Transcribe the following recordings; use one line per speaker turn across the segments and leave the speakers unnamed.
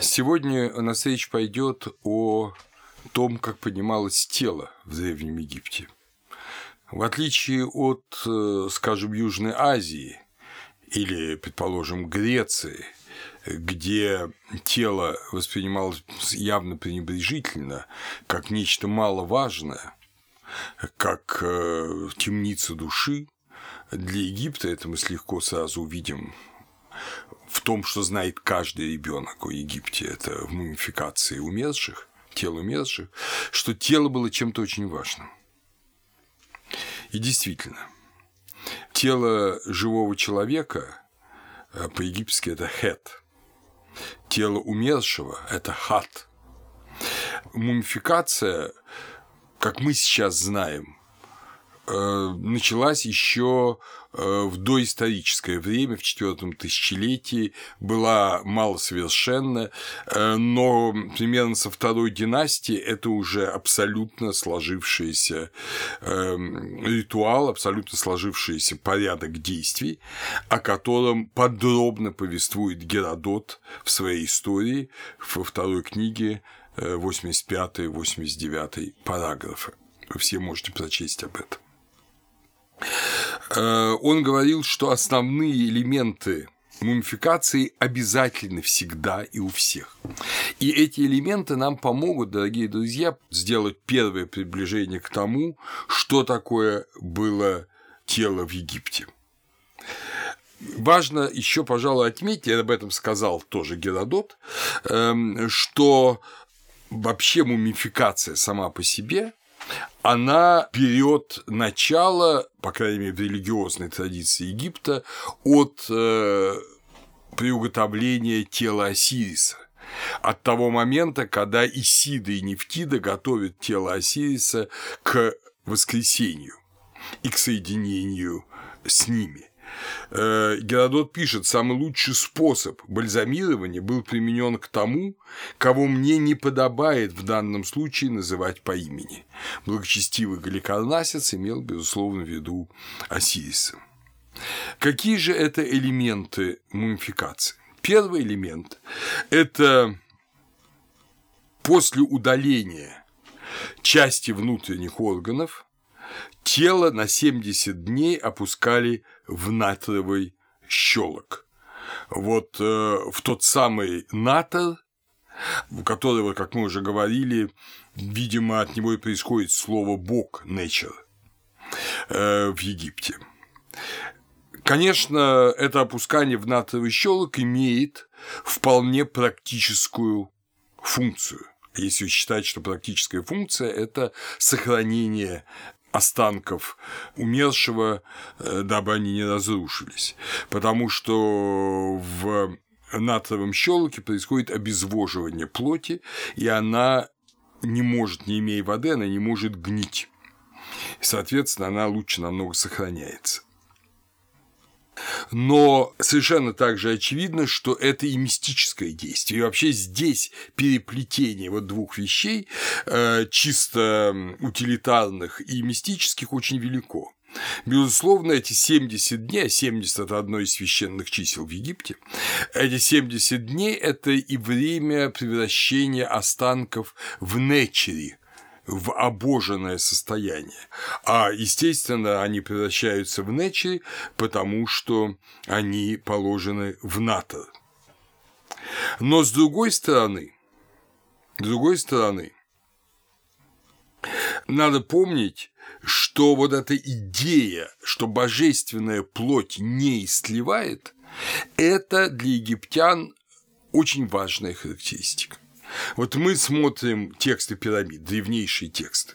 Сегодня у нас речь пойдет о том, как поднималось тело в Древнем Египте. В отличие от, э, скажем, Южной Азии или, предположим, Греции, где тело воспринималось явно пренебрежительно, как нечто маловажное, как э, темница души, для Египта это мы легко сразу увидим в том, что знает каждый ребенок о Египте, это в мумификации умерших, тел умерших, что тело было чем-то очень важным. И действительно, тело живого человека э, по-египетски это хет, тело умершего – это хат. Мумификация, как мы сейчас знаем, началась еще э, в доисторическое время, в четвертом тысячелетии, была малосовершенна, э, но примерно со второй династии это уже абсолютно сложившийся ритуал, абсолютно сложившийся порядок действий, о котором подробно повествует Геродот в своей истории во второй книге 85-89 параграфы. Вы все можете прочесть об этом. Э, он говорил, что основные элементы мумификации обязательны всегда и у всех. И эти элементы нам помогут, дорогие друзья, сделать первое приближение к тому, что такое было тело в Египте. Важно еще, пожалуй, отметить, я об этом сказал тоже Геродот, эм, что вообще мумификация сама по себе она берет начало, по крайней мере, в религиозной традиции Египта, от э, приуготовления тела Осириса. От того момента, когда Исида и Нефтида готовят тело Осириса к воскресению и к соединению с ними. Э, Геродот пишет, самый лучший способ бальзамирования был применен к тому, кого мне не подобает в данном случае называть по имени. Благочестивый Галикарнасец имел, безусловно, в виду Осириса. Какие же это элементы мумификации? Первый элемент – это после удаления части внутренних органов тело на 70 дней опускали в натровый щелок. Вот э, в тот самый натор, у которого, как мы уже говорили, видимо, от него и происходит слово «бог» – nature э, в Египте. Конечно, это опускание в натровый щелок имеет вполне практическую функцию. Если считать, что практическая функция – это сохранение останков умершего, э, дабы они не разрушились. Потому что в натровом щелоке происходит обезвоживание плоти, и она не может, не имея воды, она не может гнить. Соответственно, она лучше намного сохраняется. Но совершенно также очевидно, что это и мистическое действие. И вообще здесь переплетение вот двух вещей, э, чисто утилитарных и мистических, очень велико. Безусловно, эти 70 дней, а 70 – это одно из священных чисел в Египте, эти 70 дней – это и время превращения останков в нечери, в обоженное состояние. А, естественно, они превращаются в нечи, потому что они положены в НАТО. Но с другой стороны, с другой стороны, надо помнить, что вот эта идея, что божественная плоть не истлевает, это для египтян очень важная характеристика. Вот мы смотрим тексты пирамид, древнейшие тексты.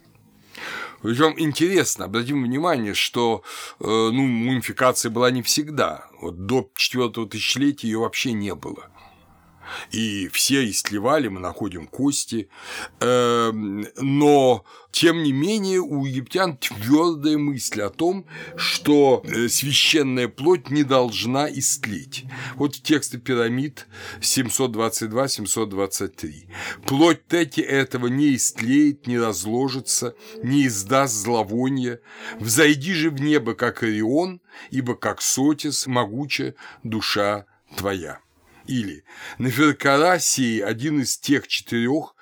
Причем интересно, обратим внимание, что э, ну, мумификация была не всегда. Вот до четвертого тысячелетия ее вообще не было и все истлевали, мы находим кости, эм, но тем не менее у египтян твердая мысль о том, что э, священная плоть не должна истлеть. Вот тексты пирамид 722-723. Плоть Тети этого не истлеет, не разложится, не издаст зловонья. Взойди же в небо, как Орион, ибо как Сотис могуча душа твоя. Или Неферкарасий – один из тех четырех,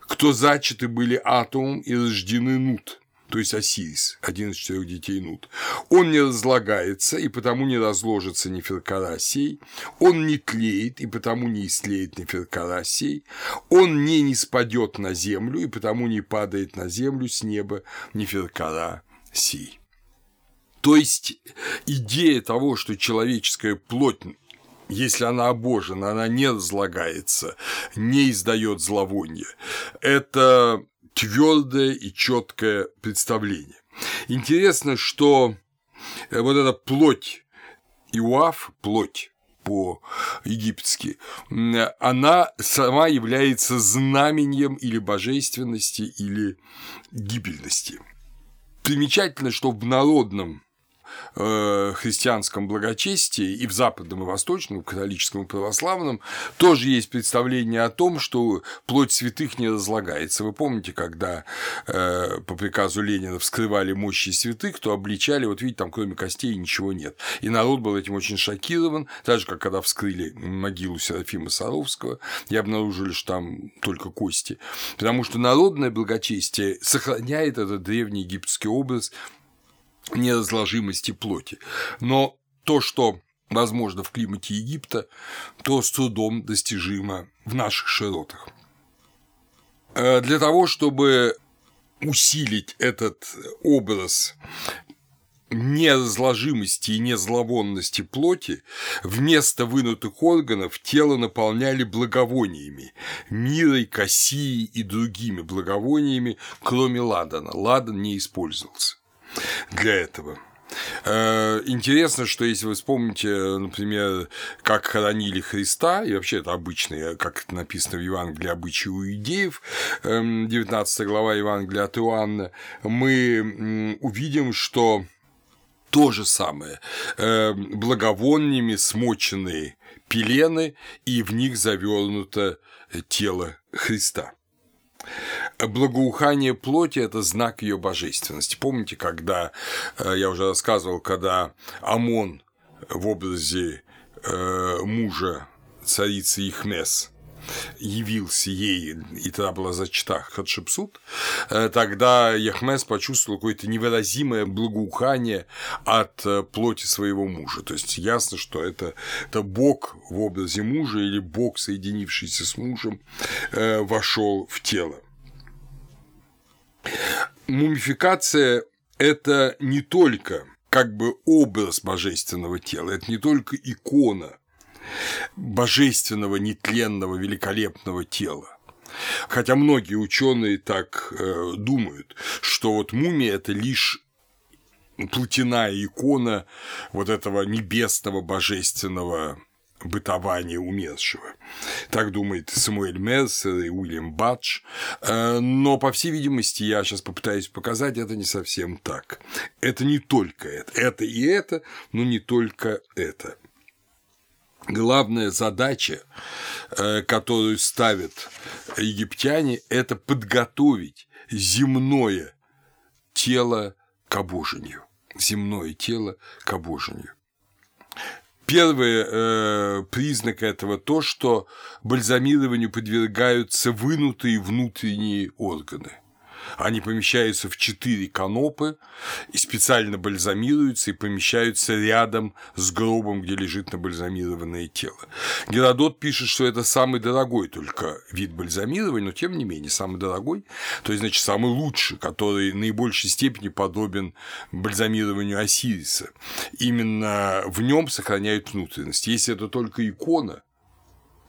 кто зачаты были атомом и рождены Нут, то есть Осирис, один из четырех детей Нут. Он не разлагается и потому не разложится Неферкарасией, он не тлеет и потому не истлеет Неферкарасией, он не не спадет на землю и потому не падает на землю с неба Неферкарасией. То есть идея того, что человеческая плоть если она обожена, она не разлагается, не издает зловоние. Это твердое и четкое представление. Интересно, что э, вот эта плоть Иуаф, плоть по-египетски, она сама является знаменем или божественности, или гибельности. Примечательно, что в народном э, христианском благочестии и в западном и восточном, в католическом и православном тоже есть представление о том, что плоть святых не разлагается. Вы помните, когда э, по приказу Ленина вскрывали мощи святых, то обличали, вот видите, там кроме костей ничего нет. И народ был этим очень шокирован, так же, как когда вскрыли могилу Серафима Саровского и обнаружили, что там только кости. Потому что народное благочестие сохраняет этот древний египетский образ неразложимости плоти. Но то, что возможно в климате Египта, то с трудом достижимо в наших широтах. Э, для того, чтобы усилить этот образ неразложимости и незловонности плоти, вместо вынутых органов тело наполняли благовониями, мирой, кассией и другими благовониями, кроме ладана. Ладан не использовался для этого. Э, интересно, что если вы вспомните, например, как хоронили Христа, и вообще это обычное, как это написано в Евангелии, обычаи у идеев, 19 эм, глава Евангелия от Иоанна, мы увидим, что то же самое, эм, благовонными смоченные пелены, и в них завернуто тело Христа. Благоухание плоти – это знак ее божественности. Помните, когда, э, я уже рассказывал, когда Амон в образе э, мужа царицы Ихмес явился ей, и тогда была зачта Хатшепсут, э, тогда Яхмес почувствовал какое-то невыразимое благоухание от плоти своего мужа. То есть ясно, что это, это Бог в образе мужа или Бог, соединившийся с мужем, вошел в тело. Мумификация – это не только как бы образ божественного тела, это не только икона божественного, нетленного, великолепного тела. Хотя многие ученые так э, думают, что вот мумия это лишь плотяная икона вот этого небесного божественного бытования умершего. Так думает Самуэль Мерсер и Уильям Бадж. Э, но, по всей видимости, я сейчас попытаюсь показать, это не совсем так. Это не только это. Это и это, но не только это. Главная задача, э, которую ставят египтяне, это подготовить земное тело к обожению. Земное тело к обожению. Первый э, признак этого то, что бальзамированию подвергаются вынутые внутренние органы. Они помещаются в четыре канопы и специально бальзамируются и помещаются рядом с гробом, где лежит набальзамированное тело. Геродот пишет, что это самый дорогой только вид бальзамирования, но тем не менее самый дорогой, то есть, значит, самый лучший, который в наибольшей степени подобен бальзамированию Осириса. Именно в нем сохраняют внутренность. Если это только икона,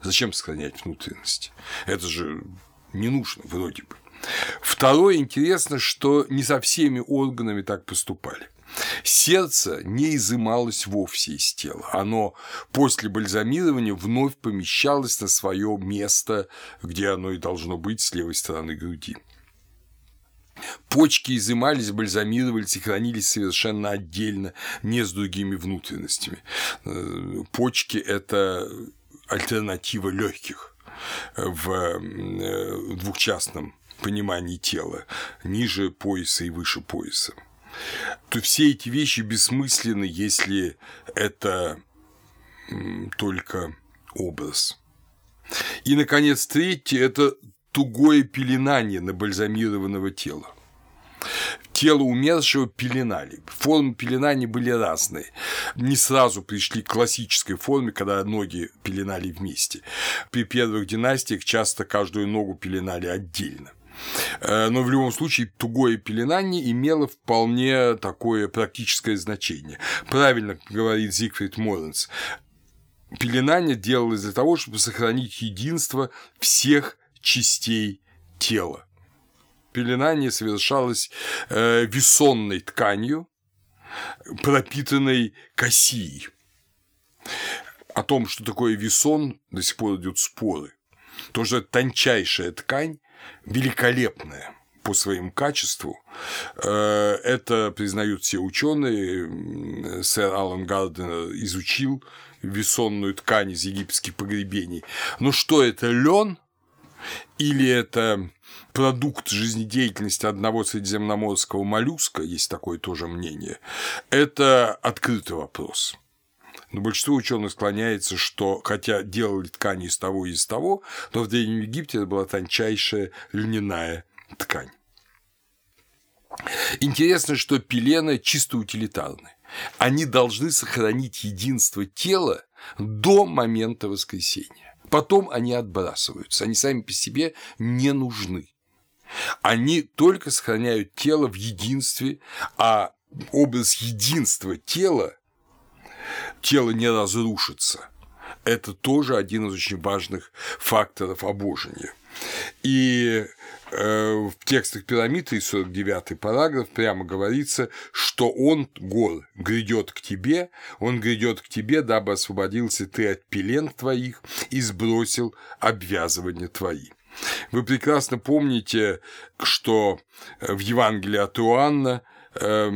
зачем сохранять внутренность? Это же не нужно вроде бы. Второе интересно, что не со всеми органами так поступали. Сердце не изымалось вовсе из тела. Оно после бальзамирования вновь помещалось на свое место, где оно и должно быть с левой стороны груди. Почки изымались, бальзамировались и хранились совершенно отдельно, не с другими внутренностями. Э, почки – это альтернатива легких в э, двухчастном понимании тела, ниже пояса и выше пояса, то все эти вещи бессмысленны, если это только образ. И, наконец, третье – это тугое пеленание набальзамированного тела. Тело умершего пеленали. Формы пеленания были разные. Не сразу пришли к классической форме, когда ноги пеленали вместе. При первых династиях часто каждую ногу пеленали отдельно. Э, но в любом случае тугое пеленание имело вполне такое практическое значение. Правильно говорит Зигфрид Моренс, пеленание делалось для того, чтобы сохранить единство всех частей тела. Пеленание совершалось э, весонной тканью, пропитанной кассией. О том, что такое весон, до сих пор идут споры. Тоже тончайшая ткань, великолепная по своим качеству. Э, это признают все ученые. Сэр Алан Гарденер изучил весонную ткань из египетских погребений. Но что это лен или это продукт жизнедеятельности одного средиземноморского моллюска, есть такое тоже мнение, это открытый вопрос. Но большинство ученых склоняется, что хотя делали ткани из того и из того, но в Древнем Египте это была тончайшая льняная ткань. Интересно, что пелены чисто утилитарны. Они должны сохранить единство тела до момента воскресения. Потом они отбрасываются, они сами по себе не нужны. Они только сохраняют тело в единстве, а образ единства тела тело не разрушится. Это тоже один из очень важных факторов обожения. И э, в текстах пирамиды, 49 параграф, прямо говорится, что он, гор, грядет к тебе, он грядет к тебе, дабы освободился ты от пелен твоих и сбросил обвязывания твои. Вы прекрасно помните, что в Евангелии от Иоанна э,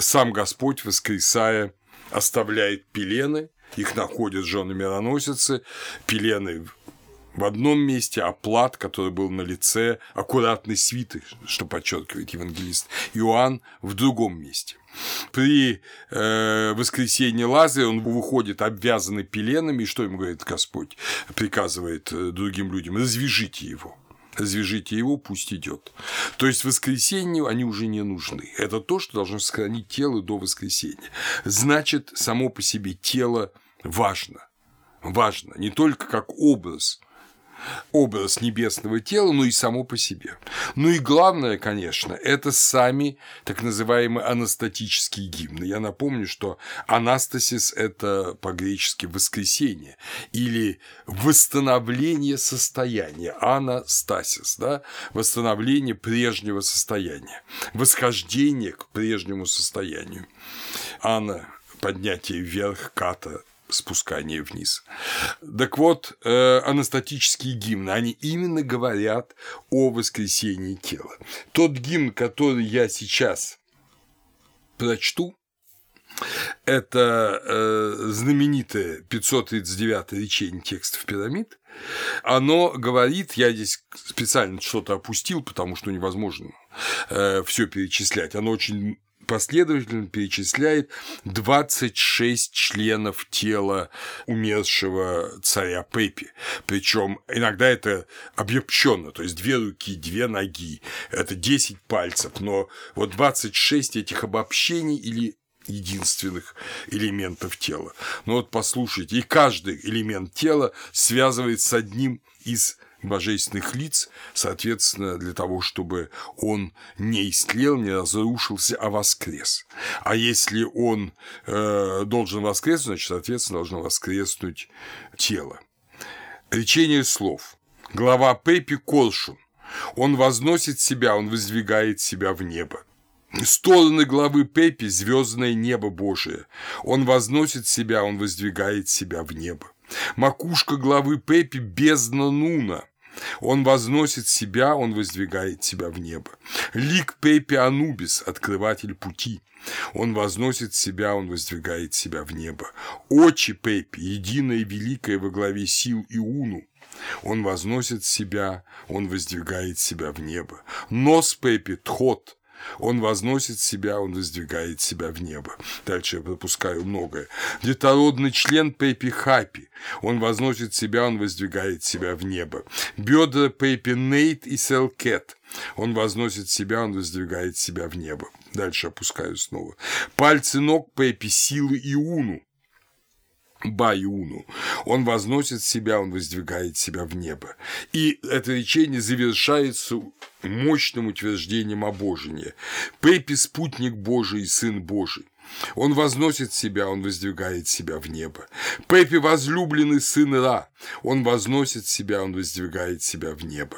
сам Господь, воскресая, оставляет пелены, их находят жены мироносицы, пелены в одном месте, а плат, который был на лице, аккуратный свиток, что подчеркивает евангелист Иоанн, в другом месте. При э, воскресении Лазаря он выходит обвязанный пеленами, и что ему говорит Господь? Приказывает э, другим людям, развяжите его развяжите его, пусть идет. То есть воскресенью они уже не нужны. Это то, что должно сохранить тело до воскресения. Значит, само по себе тело важно. Важно не только как образ образ небесного тела, но и само по себе. Ну и главное, конечно, это сами так называемые анастатические гимны. Я напомню, что анастасис – это по-гречески воскресение или восстановление состояния, анастасис, да, восстановление прежнего состояния, восхождение к прежнему состоянию. Ана – поднятие вверх, ката спускание вниз. Так вот, э, анастатические гимны, они именно говорят о воскресении тела. Тот гимн, который я сейчас прочту, это э, знаменитое 539 речение текстов пирамид. Оно говорит, я здесь специально что-то опустил, потому что невозможно э, все перечислять. Оно очень последовательно перечисляет 26 членов тела умершего царя Пепи. Причем иногда это обобщенно, то есть две руки, две ноги, это 10 пальцев, но вот 26 этих обобщений или единственных элементов тела. Ну вот послушайте, и каждый элемент тела связывает с одним из божественных лиц, соответственно, для того, чтобы он не истлел, не разрушился, а воскрес. А если он э, должен воскреснуть, значит, соответственно, должно воскреснуть тело. Речение слов. Глава Пепи Колшун. Он возносит себя, он воздвигает себя в небо. Стороны главы Пепи – звездное небо Божие. Он возносит себя, он воздвигает себя в небо. Макушка главы Пепи – бездна Нуна. Он возносит себя, он воздвигает себя в небо. Лик Пепи Анубис, открыватель пути. Он возносит себя, он воздвигает себя в небо. Очи Пепи, единое великое во главе сил Иуну. Он возносит себя, он воздвигает себя в небо. Нос Пепи Тхот, он возносит себя, он воздвигает себя в небо. Дальше я пропускаю многое. Детородный член Пепи Хапи, он возносит себя, он воздвигает себя в небо. Бедра Пепи Нейт и Селкет, он возносит себя, он воздвигает себя в небо. Дальше опускаю снова. Пальцы ног Пепи Силы и Уну, Баюну. Он возносит себя, он воздвигает себя в небо. И это речение завершается мощным утверждением обожения. Пепи – спутник Божий Сын Божий. Он возносит себя, он воздвигает себя в небо. Пепи – возлюбленный сын Ра. Он возносит себя, он воздвигает себя в небо.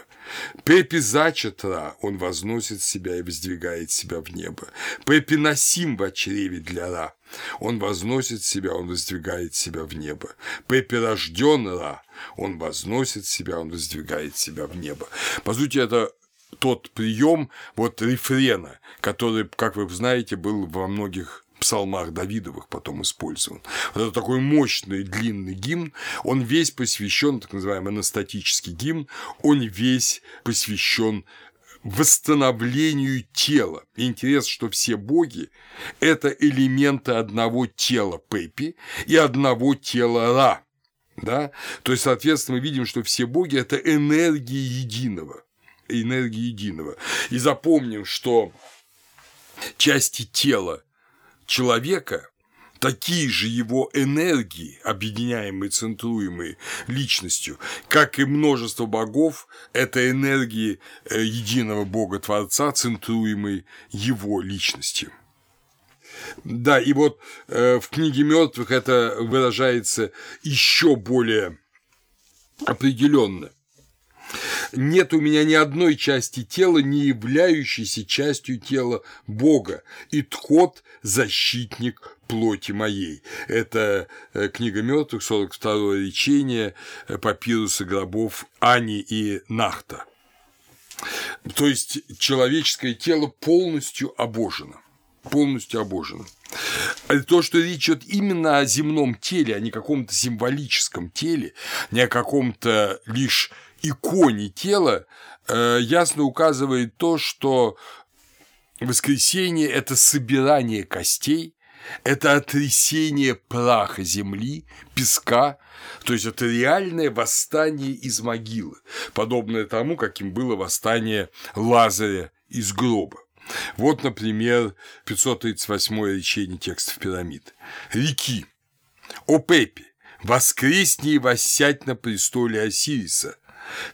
Пепи зачат Ра. Он возносит себя и воздвигает себя в небо. Пепи Насим в чреве для Ра. Он возносит себя, он воздвигает себя в небо. Пепи рожден Ра. Он возносит себя, он воздвигает себя в небо. По сути, это тот прием вот рефрена, который, как вы знаете, был во многих псалмах Давидовых потом использован. Вот это такой мощный длинный гимн, он весь посвящен, так называемый анастатический гимн, он весь посвящен восстановлению тела. Интересно, что все боги – это элементы одного тела Пепи и одного тела Ра. Да? То есть, соответственно, мы видим, что все боги – это энергии единого. Энергии единого. И запомним, что части тела человека такие же его энергии, объединяемые, центруемые личностью, как и множество богов, это энергии э, единого Бога-творца, центруемые его личностью. Да, и вот э, в книге мертвых это выражается еще более определенно. Нет у меня ни одной части тела, не являющейся частью тела Бога, и тхот – защитник плоти моей. Это э, книга мертвых, 42 речение э, папируса гробов Ани и Нахта. То есть человеческое тело полностью обожено. Полностью обожено. То, что речь идет именно о земном теле, а не каком-то символическом теле, не о каком-то лишь иконе тела э, ясно указывает то, что воскресение – это собирание костей, это отрясение праха земли, песка, то есть это реальное восстание из могилы, подобное тому, каким было восстание Лазаря из гроба. Вот, например, 538 речение текстов пирамид. «Реки, о Пепе, воскресни и воссядь на престоле Осириса,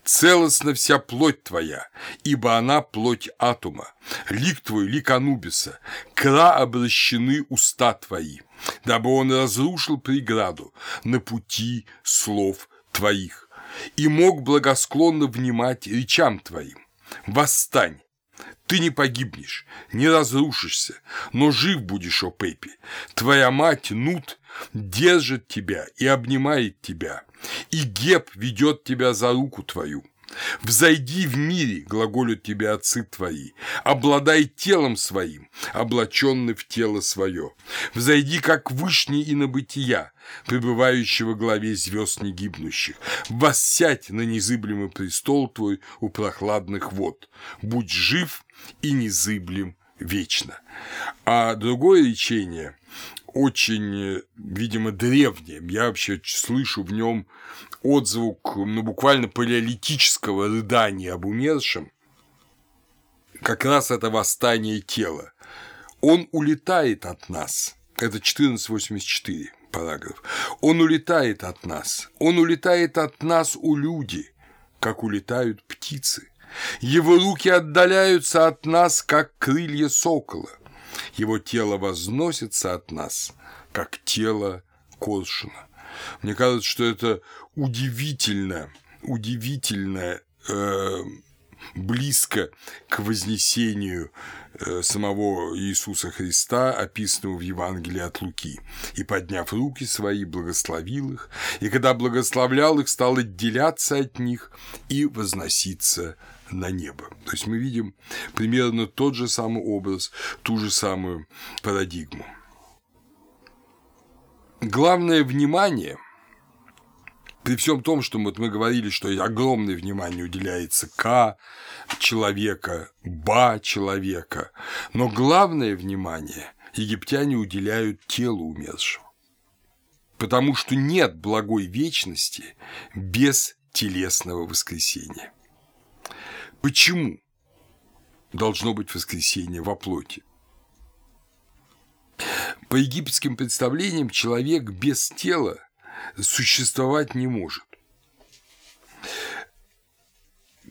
Целостна вся плоть твоя, ибо она плоть атума. Лик твой, лик Анубиса, кра обращены уста твои, дабы он разрушил преграду на пути слов твоих и мог благосклонно внимать речам твоим. Восстань, ты не погибнешь, не разрушишься, но жив будешь, о Пепи. Твоя мать, Нут, держит тебя и обнимает тебя, и Геб ведет тебя за руку твою. Взойди в мире, глаголют тебе отцы твои, обладай телом своим, облаченный в тело свое. Взойди, как вышний и на бытия, пребывающего в главе звезд негибнущих. Воссядь на незыблемый престол твой у прохладных вод. Будь жив и незыблем вечно. А другое речение очень, видимо, древнее. Я вообще слышу в нем отзвук, ну, буквально палеолитического рыдания об умершем. Как раз это восстание тела. Он улетает от нас. Это 1484 параграф. Он улетает от нас. Он улетает от нас у люди, как улетают птицы. Его руки отдаляются от нас, как крылья сокола. Его тело возносится от нас, как тело коршуна. Мне кажется, что это удивительно, удивительно э, близко к вознесению э, самого Иисуса Христа, описанного в Евангелии от Луки. «И, подняв руки свои, благословил их, и когда благословлял их, стал отделяться от них и возноситься на небо. То есть мы видим примерно тот же самый образ, ту же самую парадигму. Главное внимание При всем том, что вот мы говорили, что огромное внимание уделяется К человека, Ба человека, но главное внимание египтяне уделяют телу умершего. Потому что нет благой вечности без телесного воскресения. Почему должно быть воскресение во плоти? По египетским представлениям человек без тела существовать не может.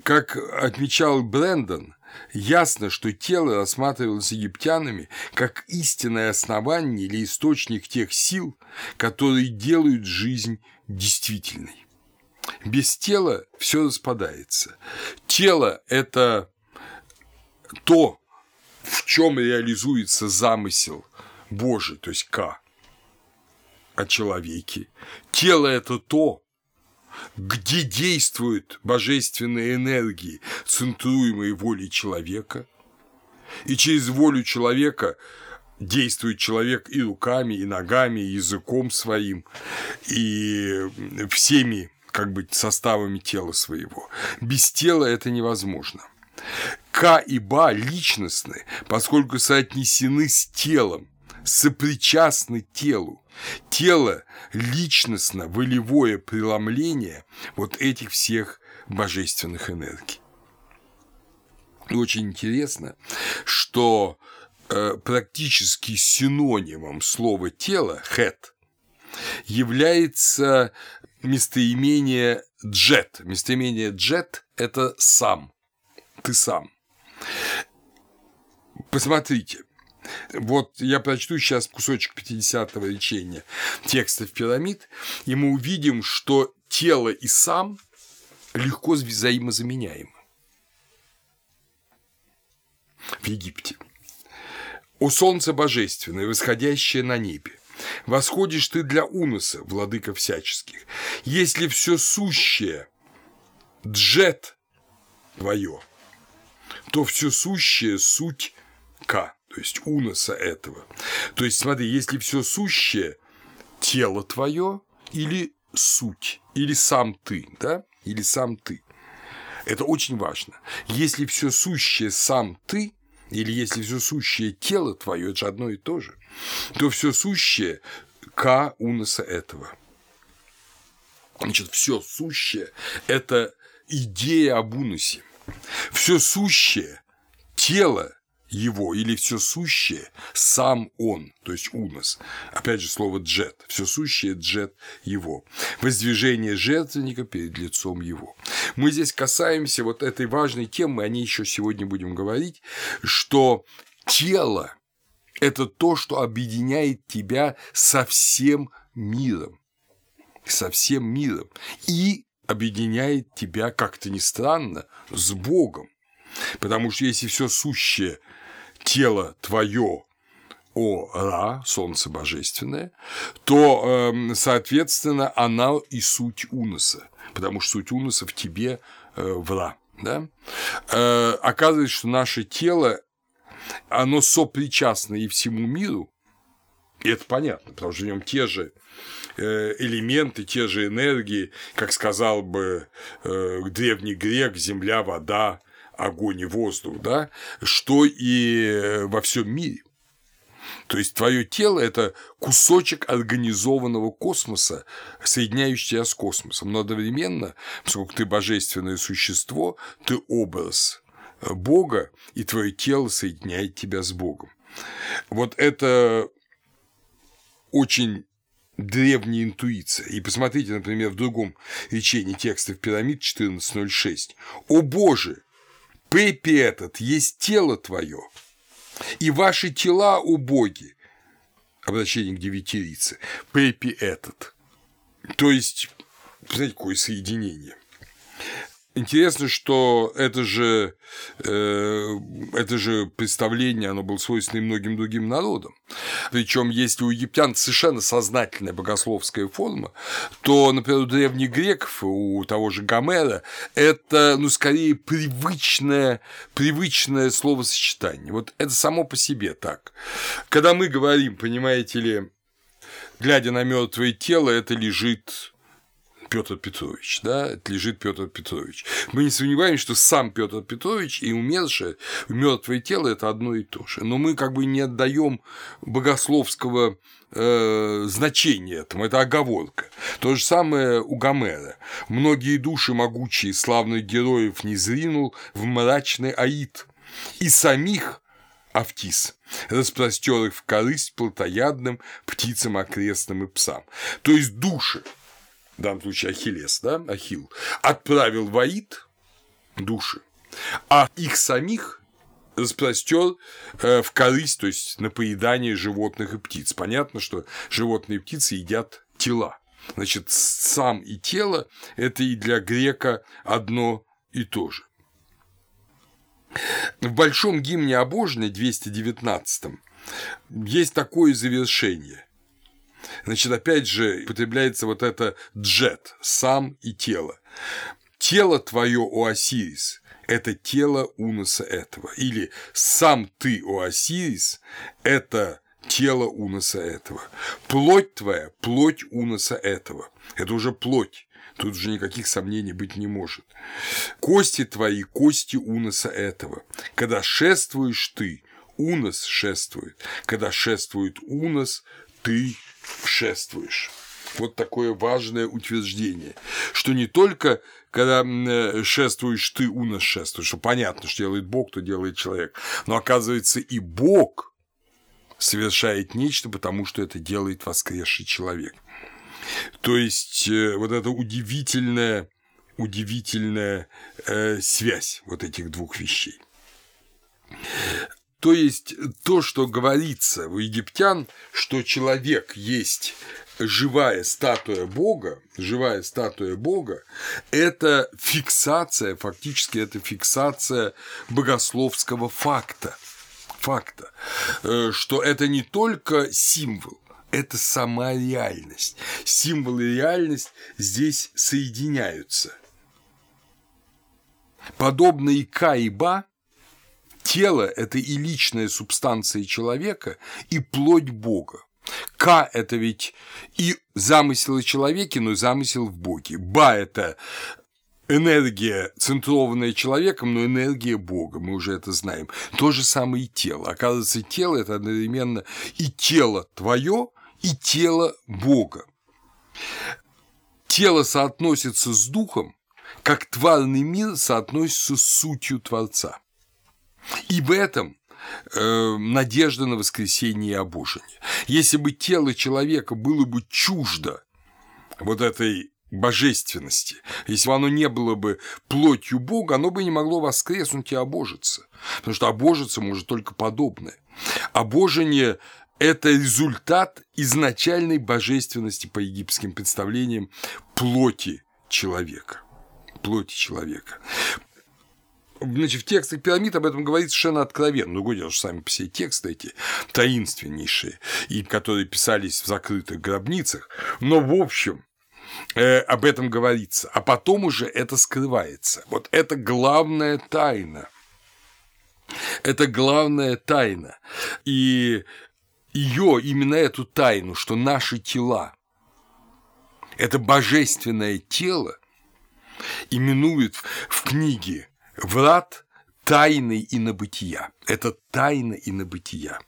Как отмечал Брэндон, ясно, что тело рассматривалось египтянами как истинное основание или источник тех сил, которые делают жизнь действительной. Без тела все распадается. Тело – это то, в чем реализуется замысел Божий, то есть К, о человеке. Тело – это то, где действуют божественные энергии, центруемые волей человека, и через волю человека действует человек и руками, и ногами, и языком своим, и всеми как бы составами тела своего. Без тела это невозможно. К и Ба личностны, поскольку соотнесены с телом, сопричастны телу. Тело – личностно-волевое преломление вот этих всех божественных энергий. И очень интересно, что э, практически синонимом слова «тело» – «хэт» является местоимение «джет». Местоимение «джет» – это «сам», «ты сам». Посмотрите, вот я прочту сейчас кусочек 50-го речения текстов пирамид, и мы увидим, что тело и сам легко взаимозаменяемы. В Египте. «О солнце божественное, восходящее на небе, восходишь ты для уноса, владыка всяческих, если все сущее, джет твое, то все сущее суть К то есть уноса этого. То есть, смотри, если все сущее – тело твое или суть, или сам ты, да, или сам ты. Это очень важно. Если все сущее сам ты, или если все сущее тело твое, это же одно и то же, то все сущее к уноса этого. Значит, все сущее – это идея об уносе. Все сущее – тело его или все сущее сам он, то есть унос. Опять же слово джет, все сущее джет его. Воздвижение жертвенника перед лицом его. Мы здесь касаемся вот этой важной темы, о ней еще сегодня будем говорить, что тело – это то, что объединяет тебя со всем миром, со всем миром, и объединяет тебя, как-то ни странно, с Богом. Потому что если все сущее тело твое о Ра, солнце божественное, то, эм, соответственно, она и суть уноса, потому что суть уноса в тебе э, в Ра. Да? Э, оказывается, что наше тело, оно сопричастно и всему миру, и это понятно, потому что в нем те же э, элементы, те же энергии, как сказал бы древний грек, земля, вода, огонь и воздух, да, что и во всем мире. То есть твое тело – это кусочек организованного космоса, соединяющий тебя с космосом. Но одновременно, поскольку ты божественное существо, ты образ Бога, и твое тело соединяет тебя с Богом. Вот это очень древняя интуиция. И посмотрите, например, в другом речении текстов пирамид 14.06. «О Боже, Пепи этот есть тело твое, и ваши тела убоги. Обращение к девятирице. Пепи этот. То есть, знаете, какое соединение. Интересно, что это же, э, это же представление, оно было свойственно и многим другим народам. Причем, если у египтян совершенно сознательная богословская форма, то, например, у древних греков, у того же Гомера, это, ну, скорее привычное, привычное словосочетание. Вот это само по себе так. Когда мы говорим, понимаете ли, глядя на мертвое тело, это лежит Петр Петрович, да, лежит Петр Петрович. Мы не сомневаемся, что сам Петр Петрович и умершее, мертвое тело это одно и то же. Но мы как бы не отдаем богословского э, значения этому, это оговорка. То же самое у Гомера. Многие души могучие славных героев не зринул в мрачный аид, и самих Автис, распростер их в корысть плотоядным птицам окрестным и псам. То есть души, в данном случае Ахиллес, да, Ахилл, отправил в Аид души, а их самих распростер э, в корысть, то есть на поедание животных и птиц. Понятно, что животные и птицы едят тела. Значит, сам и тело – это и для грека одно и то же. В Большом гимне обожной 219 есть такое завершение. Значит, опять же, употребляется вот это джет, сам и тело. Тело твое, Осирис, это тело Уноса этого. Или сам ты, Осирис, это тело Уноса этого. Плоть твоя, плоть Уноса этого. Это уже плоть. Тут уже никаких сомнений быть не может. Кости твои, кости Уноса этого. Когда шествуешь ты, Унос шествует. Когда шествует Унос, ты шествуешь. Вот такое важное утверждение, что не только когда э, шествуешь ты, унос шествуешь, что понятно, что делает Бог, то делает человек, но оказывается и Бог совершает нечто, потому что это делает воскресший человек. То есть э, вот эта удивительная, удивительная э, связь вот этих двух вещей. То есть то, что говорится у египтян, что человек есть живая статуя Бога, живая статуя Бога, это фиксация, фактически это фиксация богословского факта, факта, э, что это не только символ, это сама реальность. Символ и реальность здесь соединяются. Подобно и Ка, и Ба, тело – это и личная субстанция человека, и плоть Бога. К – это ведь и замысел о человеке, но и замысел в Боге. Ба – это энергия, центрованная человеком, но энергия Бога, мы уже это знаем. То же самое и тело. Оказывается, тело – это одновременно и тело твое, и тело Бога. Тело соотносится с духом, как тварный мир соотносится с сутью Творца. И в этом э, надежда на воскресение и обожение. Если бы тело человека было бы чуждо вот этой божественности. Если бы оно не было бы плотью Бога, оно бы не могло воскреснуть и обожиться. Потому что обожиться может только подобное. Обожение – это результат изначальной божественности по египетским представлениям плоти человека. Плоти человека. Значит, в текстах пирамид об этом говорится совершенно откровенно. Ну, дело, что сами все тексты эти таинственнейшие, и которые писались в закрытых гробницах. Но, в общем, э, об этом говорится. А потом уже это скрывается. Вот это главная тайна. Это главная тайна. И ее, именно эту тайну, что наши тела – это божественное тело, именуют в книге Врат тайны и набытия. Это тайна и набытия.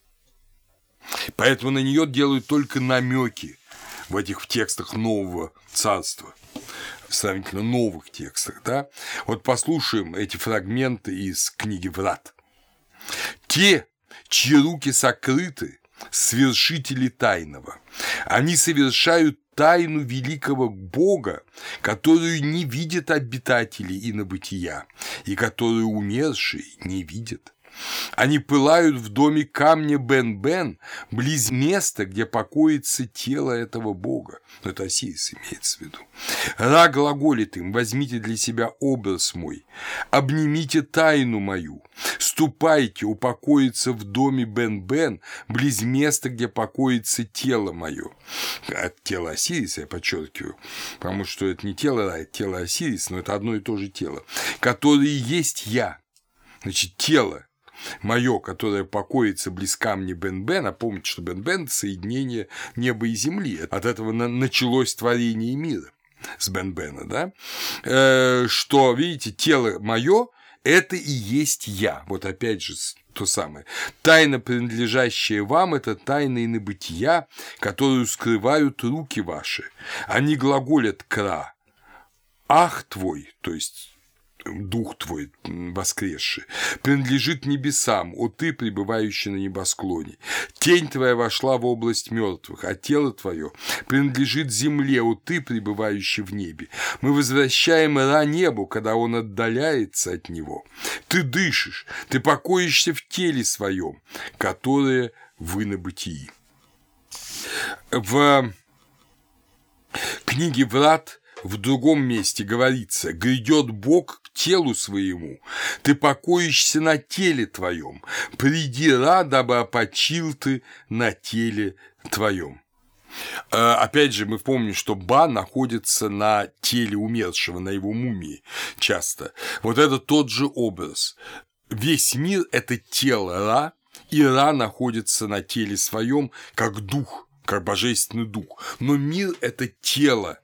Поэтому на нее делают только намеки в этих в текстах нового царства, сравнительно новых текстах. Да? Вот послушаем эти фрагменты из книги Врат. Те, чьи руки сокрыты, свершители тайного. Они совершают тайну великого Бога, которую не видят обитатели инобытия, и которую умершие не видят. Они пылают в доме камня Бен-Бен, близ места, где покоится тело этого бога. Но это Осирис имеется в виду. Ра глаголит им, возьмите для себя образ мой, обнимите тайну мою, ступайте упокоиться в доме Бен-Бен, близ места, где покоится тело мое. От тела Осириса, я подчеркиваю, потому что это не тело это тело Осириса, но это одно и то же тело, которое есть я. Значит, тело мое, которое покоится близ камня Бен-Бен, а помните, что Бен-Бен – соединение неба и земли. От этого началось творение мира. с Бен Бена, да, э, что, видите, тело мое – это и есть я. Вот опять же то самое. Тайна, принадлежащая вам, это тайна инобытия, которую скрывают руки ваши. Они глаголят «кра», «ах твой», то есть дух твой воскресший, принадлежит небесам, о ты, пребывающий на небосклоне. Тень твоя вошла в область мертвых, а тело твое принадлежит земле, о ты, пребывающий в небе. Мы возвращаем Ра небу, когда он отдаляется от него. Ты дышишь, ты покоишься в теле своем, которое вы на бытии. В книге «Врат» в другом месте говорится «Грядет Бог к телу своему, ты покоишься на теле твоем, приди рад, дабы опочил ты на теле твоем». Э, опять же, мы помним, что Ба находится на теле умершего, на его мумии часто. Вот это тот же образ. Весь мир – это тело Ра, и Ра находится на теле своем как дух, как божественный дух. Но мир – это тело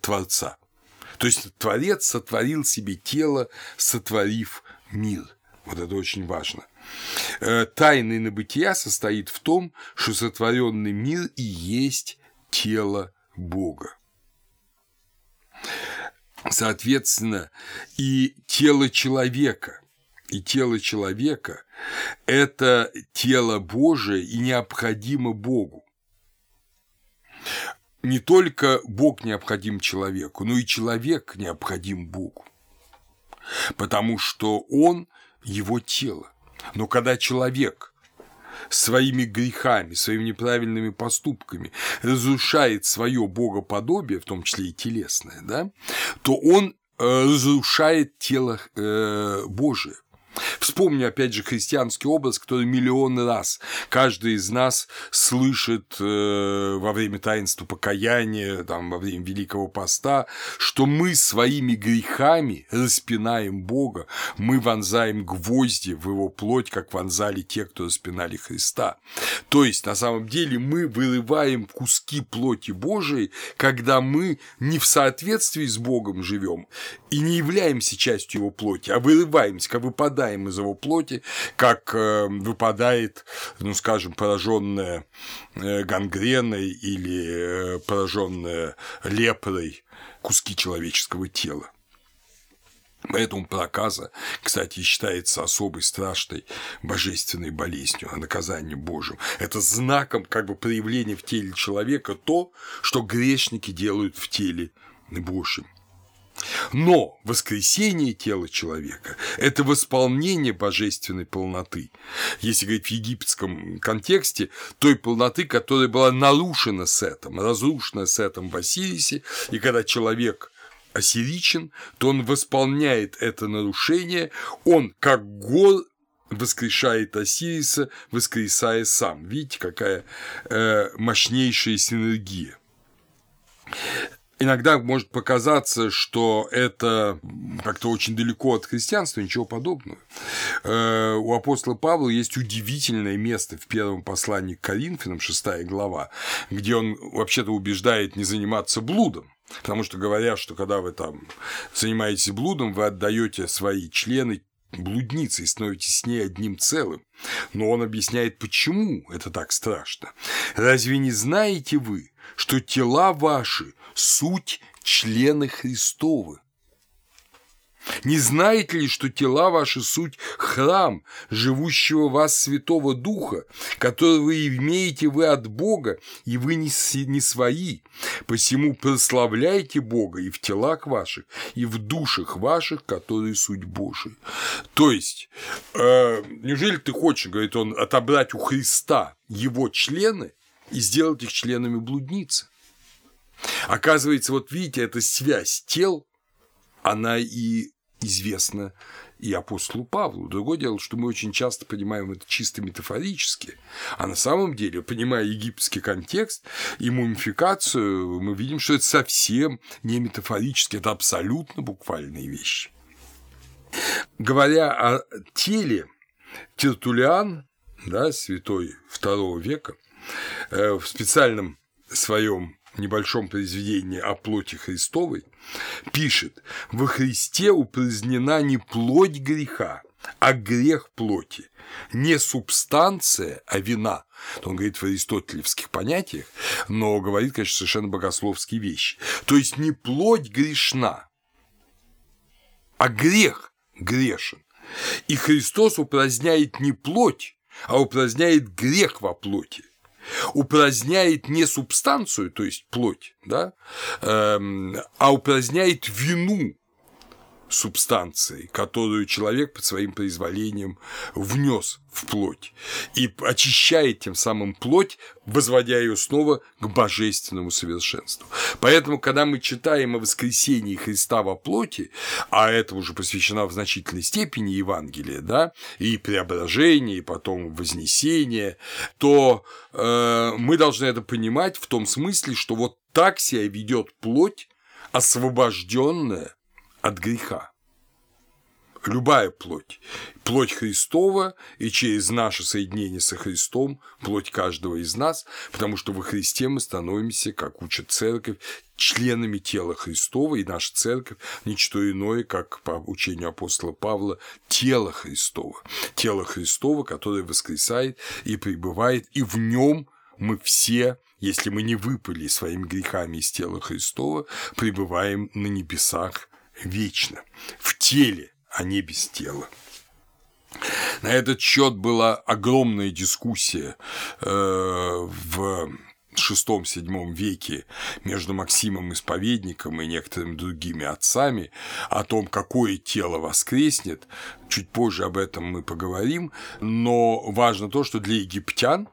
Творца. То есть Творец сотворил себе тело, сотворив мир. Вот это очень важно. Э, тайна набытия состоит в том, что сотворенный мир и есть тело Бога. Соответственно, и тело человека, и тело человека – это тело Божие и необходимо Богу не только Бог необходим человеку, но и человек необходим Богу, потому что он его тело. Но когда человек своими грехами, своими неправильными поступками разрушает свое богоподобие, в том числе и телесное, да, то он э, разрушает тело э, Божие. Вспомню, опять же, христианский образ, который миллион раз каждый из нас слышит э, во время таинства покаяния, там, во время Великого Поста, что мы своими грехами распинаем Бога, мы вонзаем гвозди в его плоть, как вонзали те, кто распинали Христа. То есть, на самом деле, мы вырываем куски плоти Божией, когда мы не в соответствии с Богом живем и не являемся частью его плоти, а вырываемся, как выпадаем выпадаем из его плоти, как э, выпадает, ну, скажем, пораженная э, гангреной или э, пораженная лепрой куски человеческого тела. Поэтому проказа, кстати, считается особой страшной божественной болезнью, а наказанием Божьим. Это знаком как бы проявления в теле человека то, что грешники делают в теле Божьем. Но воскресение тела человека – это восполнение божественной полноты. Если говорить в египетском контексте, той полноты, которая была нарушена Сетом, разрушена Сетом в Осирисе, и когда человек ассиричен, то он восполняет это нарушение, он как гор воскрешает Осириса, воскресая сам. Видите, какая э, мощнейшая синергия. Иногда может показаться, что это как-то очень далеко от христианства, ничего подобного. Э, у апостола Павла есть удивительное место в первом послании к Коринфянам, 6 глава, где он вообще-то убеждает не заниматься блудом. Потому что говорят, что когда вы там занимаетесь блудом, вы отдаете свои члены блудницей, становитесь с ней одним целым. Но он объясняет, почему это так страшно. Разве не знаете вы, что тела ваши – суть члены Христовы? Не знаете ли, что тела ваши суть храм живущего вас Святого Духа, который вы имеете вы от Бога, и вы не, не свои? Посему прославляйте Бога и в телах ваших, и в душах ваших, которые суть Божия. То есть, э, неужели ты хочешь, говорит он, отобрать у Христа его члены и сделать их членами блудницы? Оказывается, вот видите, эта связь тел, она и известно и апостолу Павлу. Другое дело, что мы очень часто понимаем это чисто метафорически, а на самом деле, понимая египетский контекст и мумификацию, мы видим, что это совсем не метафорически, это абсолютно буквальные вещи. Говоря о теле, Тертулиан, да, святой II века, в специальном своем небольшом произведении о плоти Христовой, пишет «Во Христе упразднена не плоть греха, а грех плоти, не субстанция, а вина. Он говорит в аристотелевских понятиях, но говорит, конечно, совершенно богословские вещи. То есть не плоть грешна, а грех грешен. И Христос упраздняет не плоть, а упраздняет грех во плоти упраздняет не субстанцию, то есть плоть, да, эм, а упраздняет вину субстанции, которую человек под своим произволением внес в плоть, и очищает тем самым плоть, возводя ее снова к божественному совершенству. Поэтому, когда мы читаем о воскресении Христа во плоти, а это уже посвящена в значительной степени Евангелие, да, и преображение, и потом вознесение, то э, мы должны это понимать в том смысле, что вот так себя ведет плоть, освобожденная от греха. Любая плоть, плоть Христова и через наше соединение со Христом плоть каждого из нас, потому что во Христе мы становимся, как учит Церковь, членами тела Христова, и наша Церковь – ничто иное, как по учению апостола Павла, тело Христова. Тело Христова, которое воскресает и пребывает, и в нем мы все если мы не выпали своими грехами из тела Христова, пребываем на небесах вечно, в теле, а не без тела. На этот счет была огромная дискуссия э, в VI-VII веке между Максимом Исповедником и некоторыми другими отцами о том, какое тело воскреснет. Чуть позже об этом мы поговорим, но важно то, что для египтян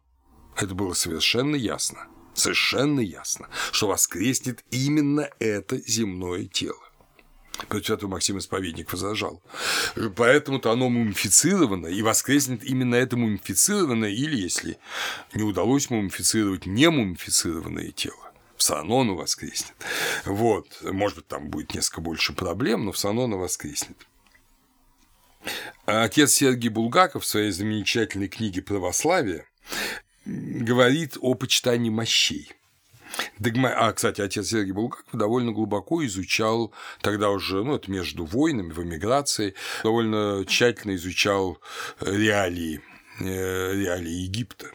это было совершенно ясно, совершенно ясно, что воскреснет именно это земное тело. Этого Максим Исповедник возражал. Поэтому-то оно мумифицировано и воскреснет именно это мумифицированное, или, если не удалось мумифицировать не мумифицированное тело, все равно оно воскреснет. Вот, может быть, там будет несколько больше проблем, но все равно оно воскреснет. Отец Сергий Булгаков в своей замечательной книге «Православие» говорит о почитании мощей – Догма... А, кстати, отец Сергей Булгаков довольно глубоко изучал, тогда уже, ну, это между войнами, в эмиграции, довольно тщательно изучал реалии, э, реалии Египта.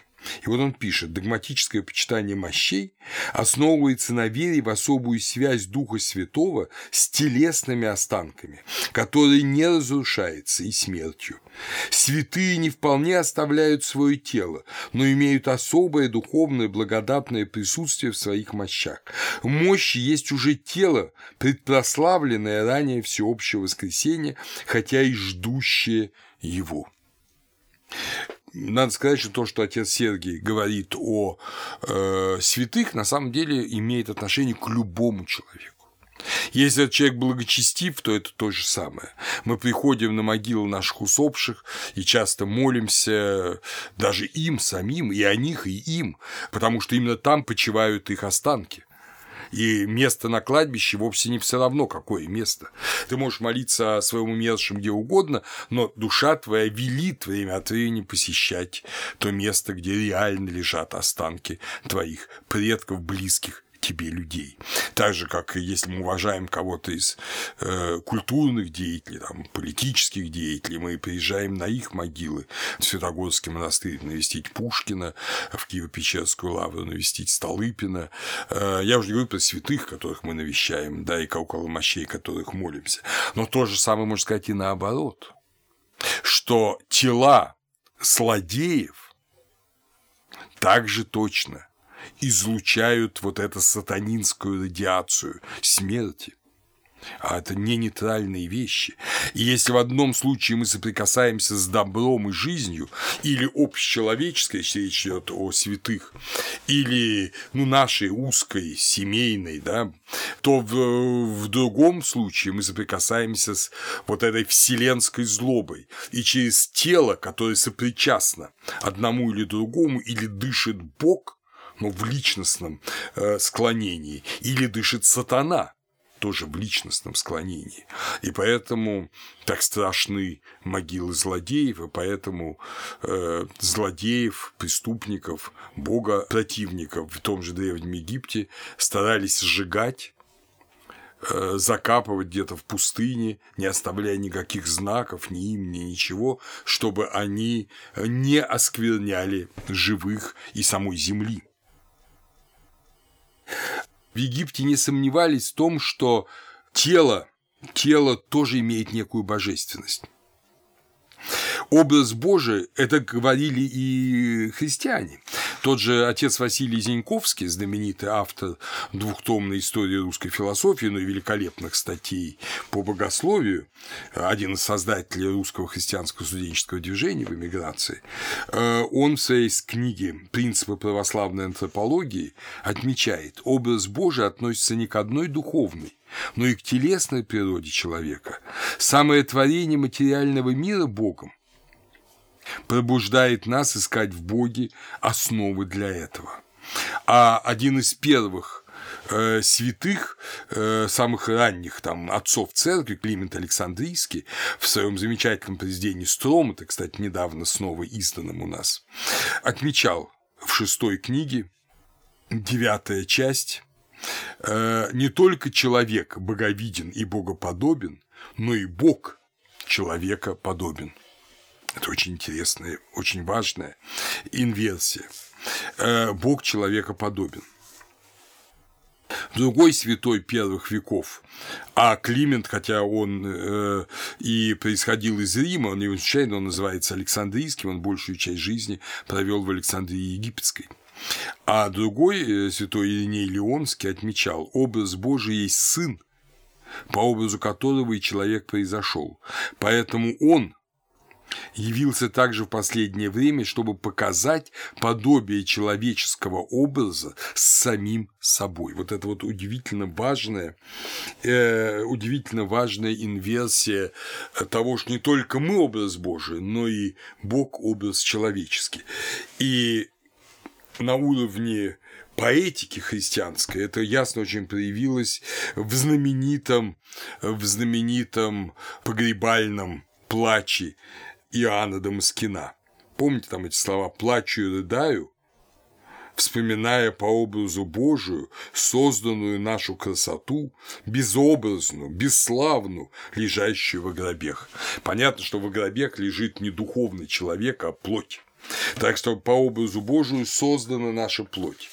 И вот он пишет, догматическое почитание мощей основывается на вере в особую связь Духа Святого с телесными останками, которые не разрушаются и смертью. Святые не вполне оставляют свое тело, но имеют особое духовное благодатное присутствие в своих мощах. Мощь есть уже тело, предпрославленное ранее всеобщего воскресения, хотя и ждущее его надо сказать, что то, что отец Сергий говорит о э, святых, на самом деле имеет отношение к любому человеку. Если этот человек благочестив, то это то же самое. Мы приходим на могилы наших усопших и часто молимся даже им самим, и о них, и им, потому что именно там почивают их останки. И место на кладбище вовсе не все равно, какое место. Ты можешь молиться о своем умершем где угодно, но душа твоя велит время от времени посещать то место, где реально лежат останки твоих предков, близких тебе людей. Так же, как если мы уважаем кого-то из э, культурных деятелей, там, политических деятелей, мы приезжаем на их могилы, в Святогорский монастырь навестить Пушкина, в Киево-Печерскую лавру навестить Столыпина. Э, я уже не говорю про святых, которых мы навещаем, да, и около мощей, которых молимся. Но то же самое можно сказать и наоборот, что тела злодеев также точно излучают вот эту сатанинскую радиацию смерти. А это не нейтральные вещи. И если в одном случае мы соприкасаемся с добром и жизнью, или общечеловеческой, если речь идет о святых, или ну, нашей узкой, семейной, да, то в, в другом случае мы соприкасаемся с вот этой вселенской злобой. И через тело, которое сопричастно одному или другому, или дышит Бог, но в личностном э, склонении, или дышит сатана, тоже в личностном склонении. И поэтому так страшны могилы злодеев, и поэтому э, злодеев, преступников, бога противников в том же Древнем Египте старались сжигать э, закапывать где-то в пустыне, не оставляя никаких знаков, ни им, ни ничего, чтобы они не оскверняли живых и самой земли. В Египте не сомневались в том, что тело, тело тоже имеет некую божественность. Образ Божий – это говорили и христиане. Тот же отец Василий Зиньковский, знаменитый автор двухтомной истории русской философии, но и великолепных статей по богословию, один из создателей русского христианского студенческого движения в эмиграции, э, он в своей книге «Принципы православной антропологии» отмечает, образ Божий относится не к одной духовной, но и к телесной природе человека. Самое творение материального мира Богом пробуждает нас искать в Боге основы для этого. А один из первых э, святых, э, самых ранних там отцов церкви, Климент Александрийский, в своем замечательном произведении «Стром», это, кстати, недавно снова изданном у нас, отмечал в шестой книге, девятая часть, э, не только человек боговиден и богоподобен, но и Бог человека подобен. Это очень интересная, очень важная инверсия. Э, Бог человека подобен. Другой святой первых веков, а Климент, хотя он э, и происходил из Рима, он не случайно он называется Александрийским, он большую часть жизни провел в Александрии Египетской. А другой э, святой Ириней Леонский отмечал, образ Божий есть сын, по образу которого и человек произошел. Поэтому он явился также в последнее время, чтобы показать подобие человеческого образа с самим собой. Вот это вот удивительно важная, э, удивительно важная инверсия того, что не только мы образ Божий, но и Бог образ человеческий. И на уровне поэтики христианской это ясно очень проявилось в знаменитом, в знаменитом погребальном плаче Иоанна Дамаскина. Помните там эти слова «плачу и рыдаю», вспоминая по образу Божию созданную нашу красоту, безобразную, бесславную, лежащую во гробех. Понятно, что во гробех лежит не духовный человек, а плоть. Так что по образу Божию создана наша плоть.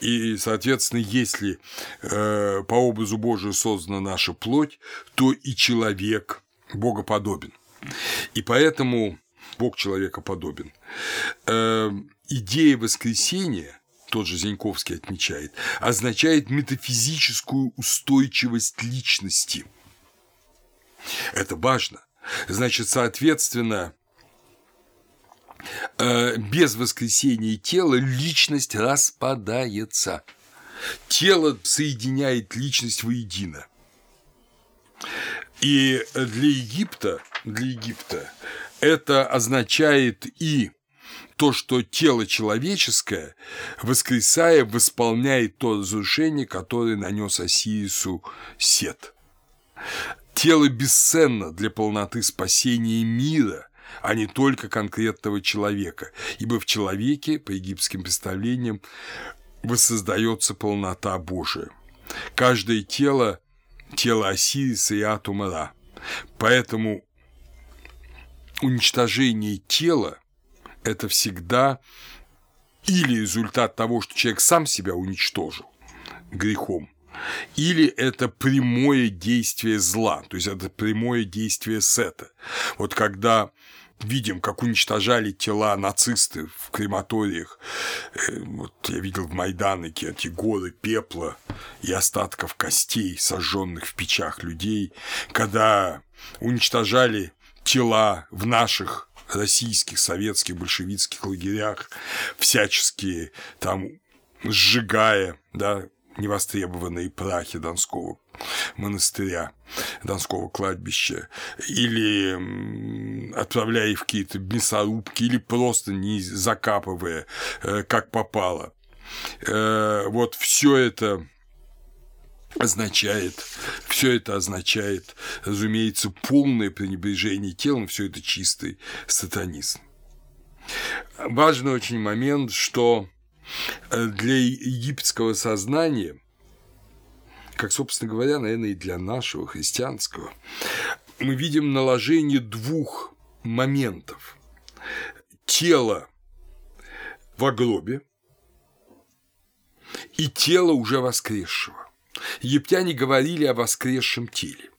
И, соответственно, если э, по образу Божию создана наша плоть, то и человек богоподобен. И поэтому Бог человека подобен. Э, идея воскресения, тот же Зиньковский отмечает, означает метафизическую устойчивость личности. Это важно. Значит, соответственно, э, без воскресения тела личность распадается. Тело соединяет личность воедино. И для Египта, для Египта это означает и то, что тело человеческое, воскресая, восполняет то разрушение, которое нанес Осирису Сет. Тело бесценно для полноты спасения мира, а не только конкретного человека, ибо в человеке, по египетским представлениям, воссоздается полнота Божия. Каждое тело тело Осириса и Атумара. Поэтому уничтожение тела – это всегда или результат того, что человек сам себя уничтожил грехом, или это прямое действие зла, то есть это прямое действие сета. Вот когда видим, как уничтожали тела нацисты в крематориях. Э, вот я видел в Майданыке эти горы пепла и остатков костей, сожженных в печах людей, когда уничтожали тела в наших российских, советских, большевистских лагерях, всячески там сжигая, да, невостребованные прахи Донского монастыря, Донского кладбища, или отправляя в какие-то мясорубки, или просто не закапывая, э, как попало. Э, вот все это означает, все это означает, разумеется, полное пренебрежение телом, все это чистый сатанизм. Важный очень момент, что для египетского сознания, как, собственно говоря, наверное, и для нашего христианского, мы видим наложение двух моментов. Тело в гробе и тело уже воскресшего. Египтяне говорили о воскресшем теле.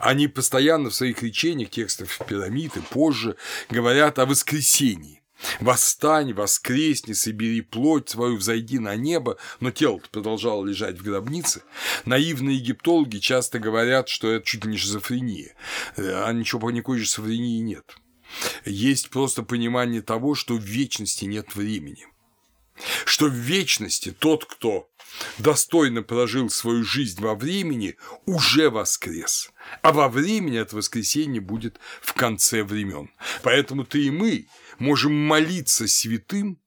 Они постоянно в своих речениях, текстах пирамид и позже говорят о воскресении. «Восстань, воскресни, собери плоть свою, взойди на небо», но тело продолжало лежать в гробнице. Наивные египтологи часто говорят, что это чуть ли не шизофрения, а ничего никакой шизофрении нет. Есть просто понимание того, что в вечности нет времени что в вечности тот, кто достойно прожил свою жизнь во времени, уже воскрес, а во времени это воскресенье будет в конце времен. Поэтому ты и мы можем молиться святым,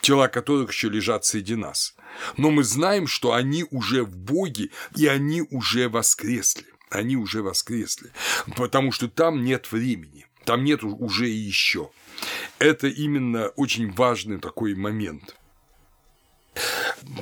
тела которых еще лежат среди нас, но мы знаем, что они уже в Боге, и они уже воскресли. Они уже воскресли, потому что там нет времени, там нет уже и еще. Это именно очень важный такой момент.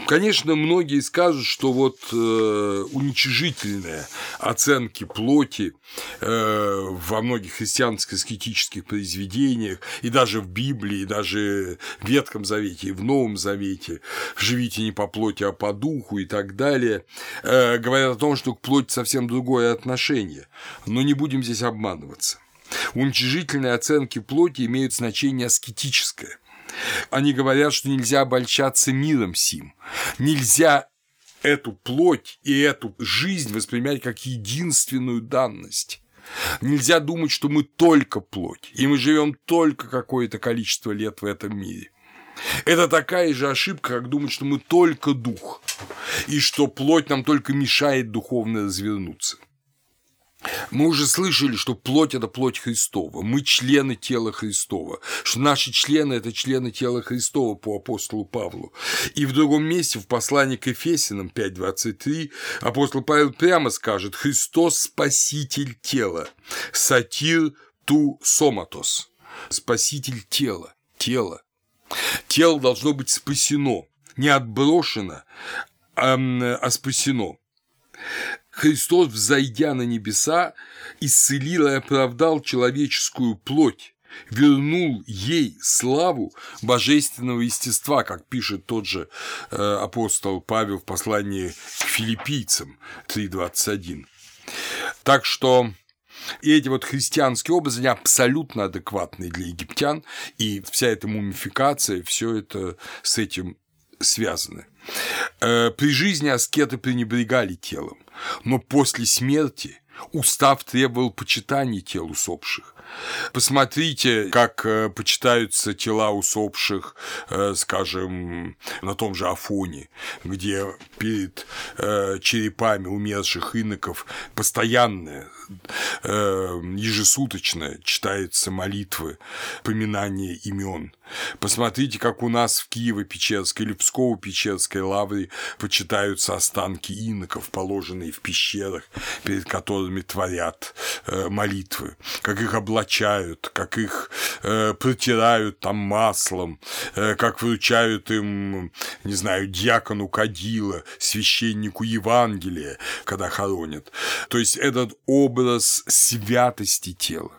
Конечно, многие скажут, что вот э, уничижительные оценки плоти э, во многих христианских аскетических произведениях, и даже в Библии, и даже в Ветхом Завете, и в Новом Завете, «Живите не по плоти, а по духу» и так далее, э, говорят о том, что к плоти совсем другое отношение. Но не будем здесь обманываться. Уничижительные оценки плоти имеют значение аскетическое. Они говорят, что нельзя обольщаться миром сим. Нельзя эту плоть и эту жизнь воспринимать как единственную данность. Нельзя думать, что мы только плоть, и мы живем только какое-то количество лет в этом мире. Это такая же ошибка, как думать, что мы только дух, и что плоть нам только мешает духовно развернуться. Мы уже слышали, что плоть – это плоть Христова, мы члены тела Христова, что наши члены – это члены тела Христова по апостолу Павлу. И в другом месте, в послании к Ефесиным 5.23, апостол Павел прямо скажет «Христос – спаситель тела, сатир ту соматос» – спаситель тела, тело. Тело должно быть спасено, не отброшено, а, спасено. Христос, взойдя на небеса, исцелил и оправдал человеческую плоть, вернул ей славу божественного естества, как пишет тот же э, апостол Павел в послании к филиппийцам 3.21. Так что эти вот христианские образы, они абсолютно адекватны для египтян, и вся эта мумификация, все это с этим связаны. Э, при жизни аскеты пренебрегали телом, но после смерти устав требовал почитания тел усопших. Посмотрите, как э, почитаются тела усопших, э, скажем, на том же Афоне, где перед черепами умерших иноков постоянное ежесуточно читаются молитвы, поминания имен. Посмотрите, как у нас в Киево-Печерской или Псково-Печерской лавре почитаются останки иноков, положенные в пещерах, перед которыми творят э, молитвы, как их облачают, как их э, протирают там маслом, э, как вручают им, не знаю, дьякону кадила, священнику Евангелия, когда хоронят. То есть этот образ святости тела.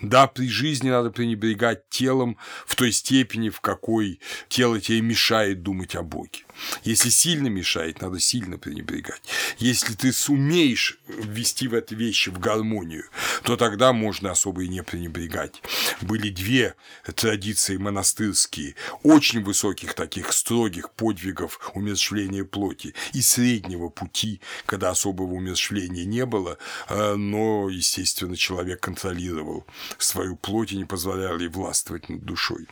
Да, при жизни надо пренебрегать телом в той степени, в какой тело тебе мешает думать о Боге. Если сильно мешает, надо сильно пренебрегать. Если ты сумеешь ввести в эти вещи в гармонию, то тогда можно особо и не пренебрегать. Были две традиции монастырские, очень высоких таких строгих подвигов умерщвления плоти и среднего пути, когда особого умерщвления не было, э, но, естественно, человек контролировал свою плоть и не позволял ей властвовать над душой.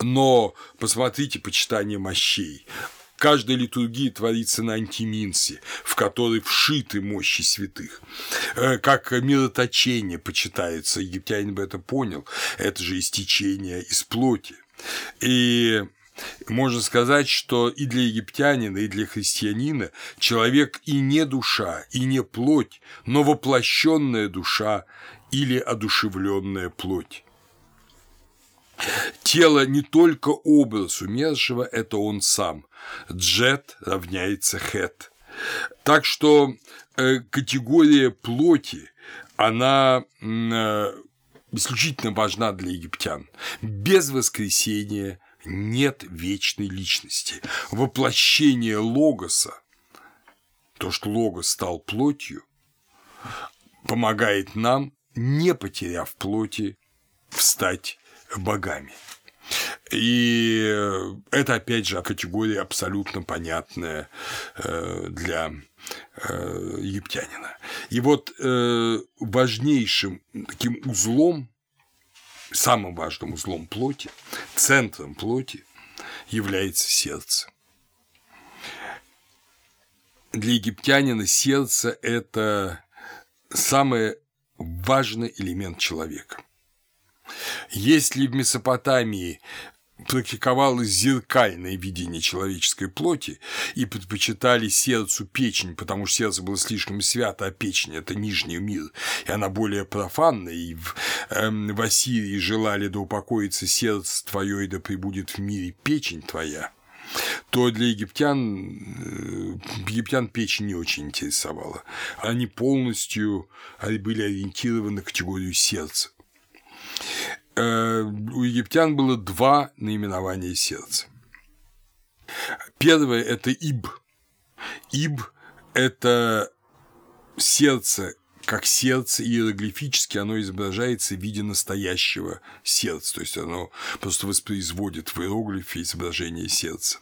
Но посмотрите почитание мощей. Каждая литургия творится на антиминсе, в которой вшиты мощи святых. Э, как мироточение почитается, египтянин бы это понял, это же истечение из плоти. И можно сказать, что и для египтянина, и для христианина человек и не душа, и не плоть, но воплощенная душа или одушевленная плоть. Тело не только образ умершего, это он сам. Джет равняется хет. Так что э, категория плоти, она э, исключительно важна для египтян. Без воскресения нет вечной личности. Воплощение логоса, то, что логос стал плотью, помогает нам, не потеряв плоти, встать богами. И это, опять же, категория абсолютно понятная э, для э, египтянина. И вот э, важнейшим таким узлом, самым важным узлом плоти, центром плоти является сердце. Для египтянина сердце – это самый важный элемент человека. Если в Месопотамии практиковалось зеркальное видение человеческой плоти и предпочитали сердцу печень, потому что сердце было слишком свято, а печень – это нижний мир, и она более профанна, и в, эм, в Ассирии желали да упокоится сердце твое, и да пребудет в мире печень твоя, то для египтян, э, египтян печень не очень интересовала. Они полностью были ориентированы на категорию сердца. Э, у египтян было два наименования сердца. Первое – это Иб. Иб – это сердце, как сердце иероглифически, оно изображается в виде настоящего сердца, то есть оно просто воспроизводит в иероглифе изображение сердца.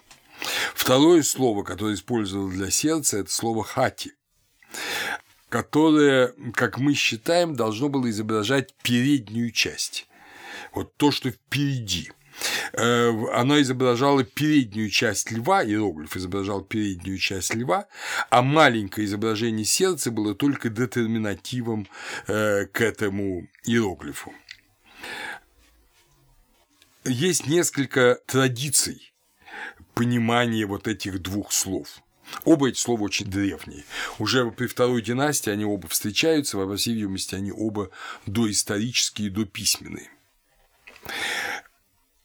Второе слово, которое использовал для сердца, это слово «хати», которое, как мы считаем, должно было изображать переднюю часть вот то, что впереди. Э, она изображала переднюю часть льва, иероглиф изображал переднюю часть льва, а маленькое изображение сердца было только детерминативом э, к этому иероглифу. Есть несколько традиций понимания вот этих двух слов. Оба эти слова очень древние. Уже при второй династии они оба встречаются, во всей видимости, они оба доисторические, дописьменные.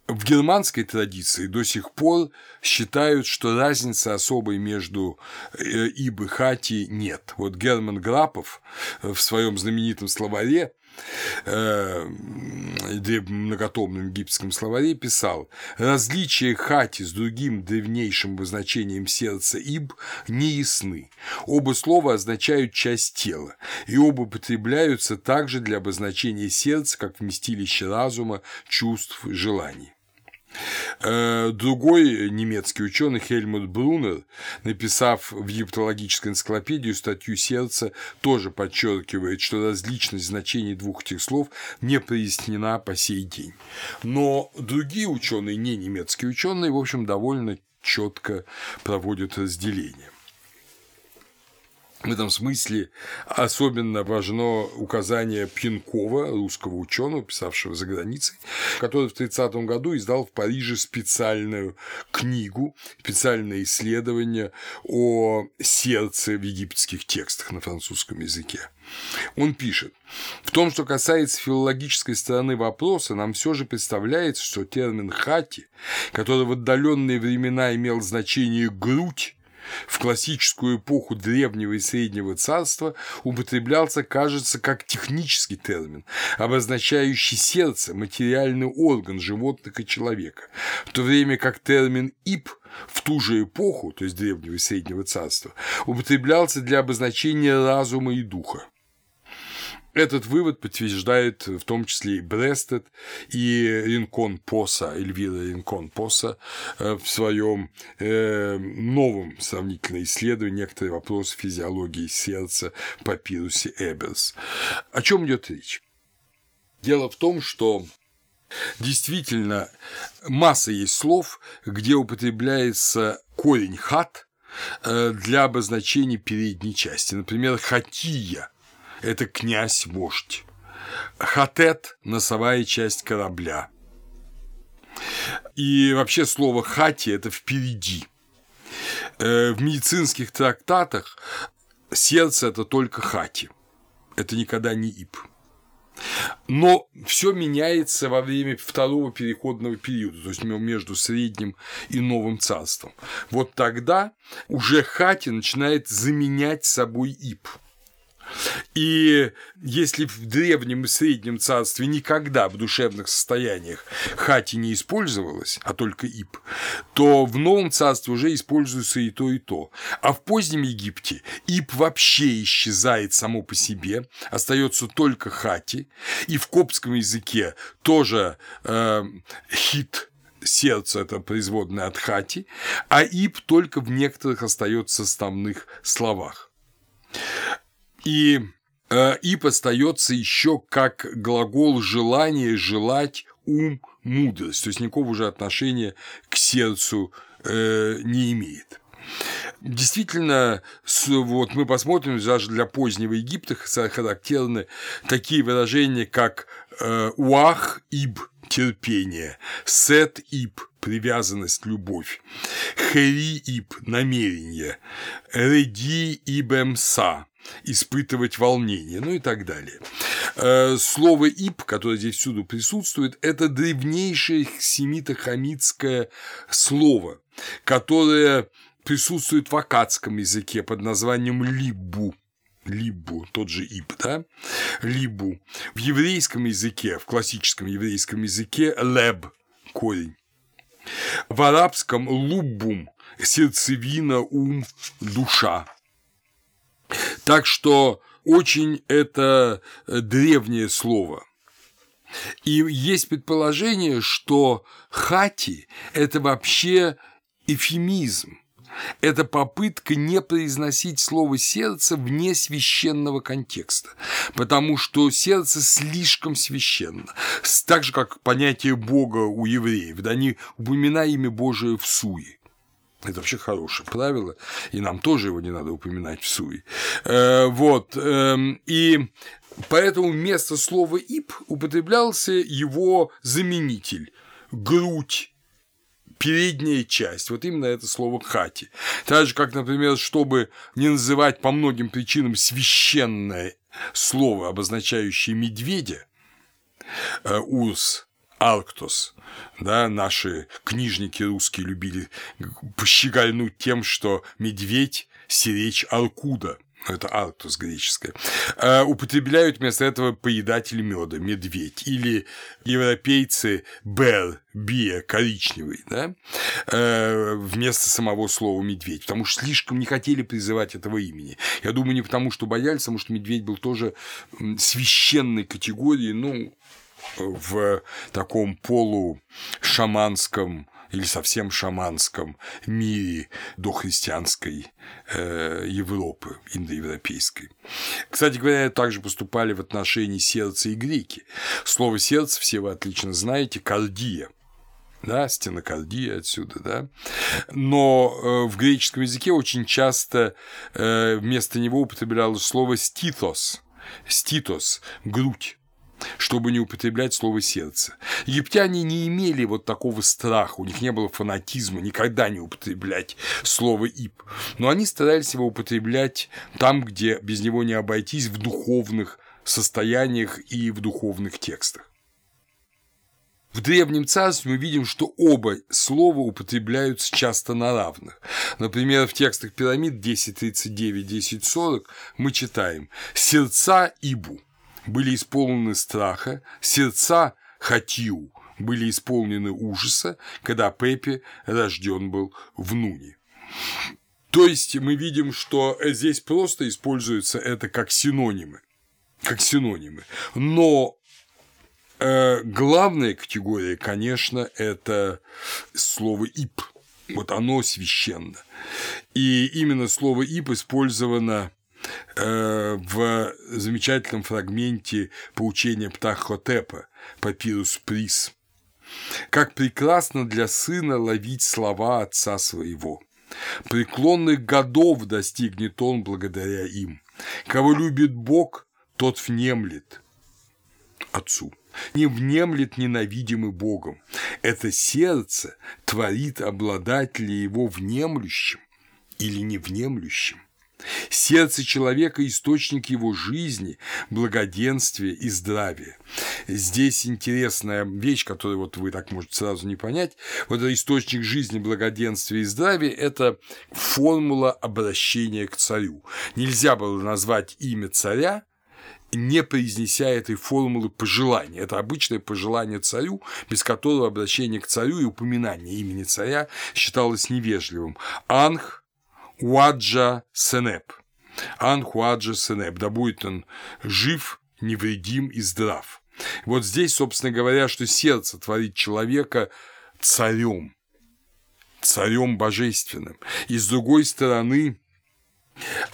В германской традиции до сих пор считают, что разницы особой между э, ибо хати нет. Вот Герман Грапов в своем знаменитом словаре Э, многотомном египетском словаре писал «Различия хати с другим древнейшим обозначением сердца иб не ясны. Оба слова означают часть тела, и оба употребляются также для обозначения сердца как вместилище разума, чувств, желаний». Э, другой немецкий ученый Хельмут Брунер, написав в египтологической энциклопедию статью сердца, тоже подчеркивает, что различность значений двух этих слов не прояснена по сей день. Но другие ученые, не немецкие ученые, в общем, довольно четко проводят разделение. В этом смысле особенно важно указание Пьянкова, русского ученого, писавшего за границей, который в 30 году издал в Париже специальную книгу, специальное исследование о сердце в египетских текстах на французском языке. Он пишет, в том, что касается филологической стороны вопроса, нам все же представляется, что термин «хати», который в отдаленные времена имел значение «грудь», в классическую эпоху древнего и среднего царства употреблялся, кажется, как технический термин, обозначающий сердце, материальный орган животных и человека, в то время как термин «ип» в ту же эпоху, то есть древнего и среднего царства, употреблялся для обозначения разума и духа. Этот вывод подтверждает в том числе и Брестед, и Ринкон Поса, Эльвира Ринкон Поса э, в своем э, новом сравнительном исследовании некоторые вопросы физиологии сердца в папирусе Эберс. О чем идет речь? Дело в том, что действительно масса есть слов, где употребляется корень хат э, для обозначения передней части. Например, хатия это князь-вождь. Хатет – носовая часть корабля. И вообще слово «хати» – это «впереди». Э, в медицинских трактатах сердце – это только хати, это никогда не ип. Но все меняется во время второго переходного периода, то есть между средним и новым царством. Вот тогда уже хати начинает заменять собой ип. И если в древнем и среднем царстве никогда в душевных состояниях хати не использовалось, а только ип, то в новом царстве уже используется и то, и то. А в позднем Египте ип вообще исчезает само по себе, остается только хати, и в коптском языке тоже э, хит сердце это производное от хати, а ип только в некоторых остается составных словах. И э, ип остается еще как глагол желания, желать, ум, мудрость, то есть никакого уже отношения к сердцу э, не имеет. Действительно, вот мы посмотрим, даже для позднего Египта характерны такие выражения, как э, уах иб терпение, сет иб привязанность, любовь, хери иб намерение, реди ибемса испытывать волнение, ну и так далее. Э, слово «ип», которое здесь всюду присутствует, это древнейшее семито-хамитское слово, которое присутствует в акадском языке под названием «либу». Либу, тот же ип, да? Либу. В еврейском языке, в классическом еврейском языке леб – корень. В арабском луббум – сердцевина, ум, душа. Так что очень это э, древнее слово. И есть предположение, что хати – это вообще эфемизм, это попытка не произносить слово «сердце» вне священного контекста, потому что сердце слишком священно. Так же, как понятие Бога у евреев, да, не упоминая имя Божие в суе. Это вообще хорошее правило, и нам тоже его не надо упоминать в суе. Э, вот. Эм, и поэтому вместо слова «ип» употреблялся его заменитель – грудь, передняя часть, вот именно это слово «хати». Так же, как, например, чтобы не называть по многим причинам священное слово, обозначающее медведя, э, урс, Арктус. Да, наши книжники русские любили пощегольнуть тем, что медведь – сиречь Аркуда – это Арктус греческое, а употребляют вместо этого поедатель меда, медведь, или европейцы бер, биа, коричневый, да, э, вместо самого слова медведь, потому что слишком не хотели призывать этого имени. Я думаю, не потому, что боялись, а потому что медведь был тоже священной категории, ну, в таком полушаманском или совсем шаманском мире дохристианской э, Европы, индоевропейской. Кстати говоря, также поступали в отношении сердца и греки. Слово «сердце» все вы отлично знаете – кардия – да, стенокардия отсюда, да. Но э, в греческом языке очень часто э, вместо него употреблялось слово ститос, ститос, грудь чтобы не употреблять слово «сердце». Египтяне не имели вот такого страха, у них не было фанатизма никогда не употреблять слово «ип», но они старались его употреблять там, где без него не обойтись в духовных состояниях и в духовных текстах. В Древнем Царстве мы видим, что оба слова употребляются часто на равных. Например, в текстах пирамид 10.39-10.40 мы читаем «сердца Ибу», были исполнены страха, сердца Хатиу были исполнены ужаса, когда Пепе рожден был в Нуне. То есть мы видим, что здесь просто используется это как синонимы, как синонимы. Но э, главная категория, конечно, это слово ип. Вот оно священно. И именно слово ип использовано в замечательном фрагменте поучения Птахотепа «Папирус Приз». «Как прекрасно для сына ловить слова отца своего! Преклонных годов достигнет он благодаря им. Кого любит Бог, тот внемлет отцу». не внемлет ненавидимый Богом. Это сердце творит обладателя его внемлющим или невнемлющим. Сердце человека – источник его жизни, благоденствия и здравия. Здесь интересная вещь, которую вот вы так можете сразу не понять. Вот этот источник жизни, благоденствия и здравия – это формула обращения к царю. Нельзя было назвать имя царя не произнеся этой формулы пожелания. Это обычное пожелание царю, без которого обращение к царю и упоминание имени царя считалось невежливым. Анх Уаджа Сенеп. Анх Уаджа Сенеп. Да будет он жив, невредим и здрав. Вот здесь, собственно говоря, что сердце творит человека царем, царем божественным. И с другой стороны,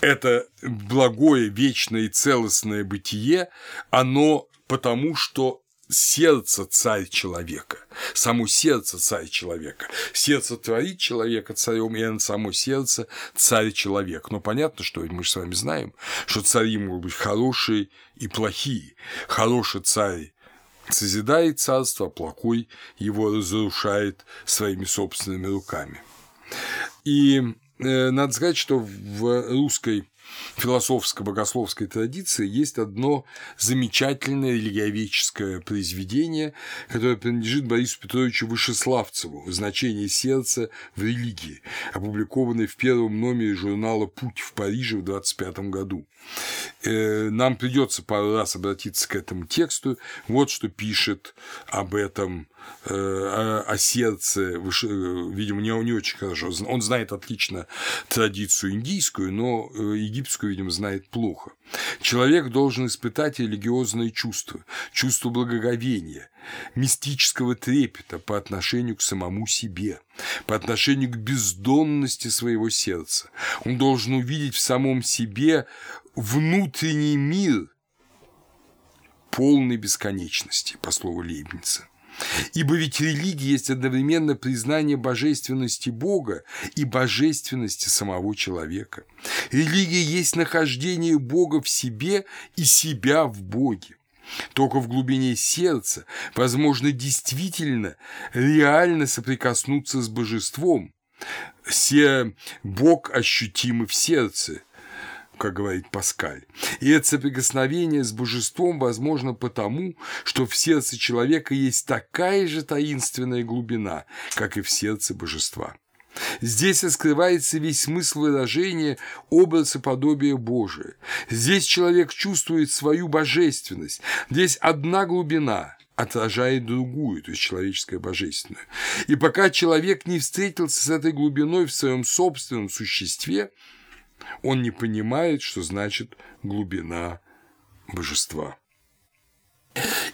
это благое, вечное и целостное бытие, оно потому, что сердце царь человека, само сердце царь человека. Сердце творит человека царем, и само сердце царь человек. Но понятно, что мы же с вами знаем, что цари могут быть хорошие и плохие. Хороший царь созидает царство, а плохой его разрушает своими собственными руками. И Э, надо сказать, что в русской философско-богословской традиции есть одно замечательное религиоведческое произведение, которое принадлежит Борису Петровичу Вышеславцеву «Значение сердца в религии», опубликованное в первом номере журнала «Путь в Париже» в 25 году. Э, нам придется пару раз обратиться к этому тексту. Вот что пишет об этом э, о, сердце, видимо, не, не очень хорошо. Он знает отлично традицию индийскую, но э, египетскую, видимо, знает плохо. Человек должен испытать религиозные чувства, чувство благоговения, мистического трепета по отношению к самому себе, по отношению к бездонности своего сердца. Он должен увидеть в самом себе внутренний мир полной бесконечности, по слову Лейбница. Ибо ведь религия есть одновременно признание божественности Бога и божественности самого человека. Религия есть нахождение Бога в себе и себя в Боге. Только в глубине сердца возможно действительно реально соприкоснуться с божеством. Все Бог ощутимый в сердце, как говорит Паскаль. И это соприкосновение с божеством возможно потому, что в сердце человека есть такая же таинственная глубина, как и в сердце божества. Здесь раскрывается весь смысл выражения образа подобия Божия. Здесь человек чувствует свою божественность. Здесь одна глубина отражает другую, то есть человеческое божественное. И пока человек не встретился с этой глубиной в своем собственном существе, он не понимает, что значит глубина божества.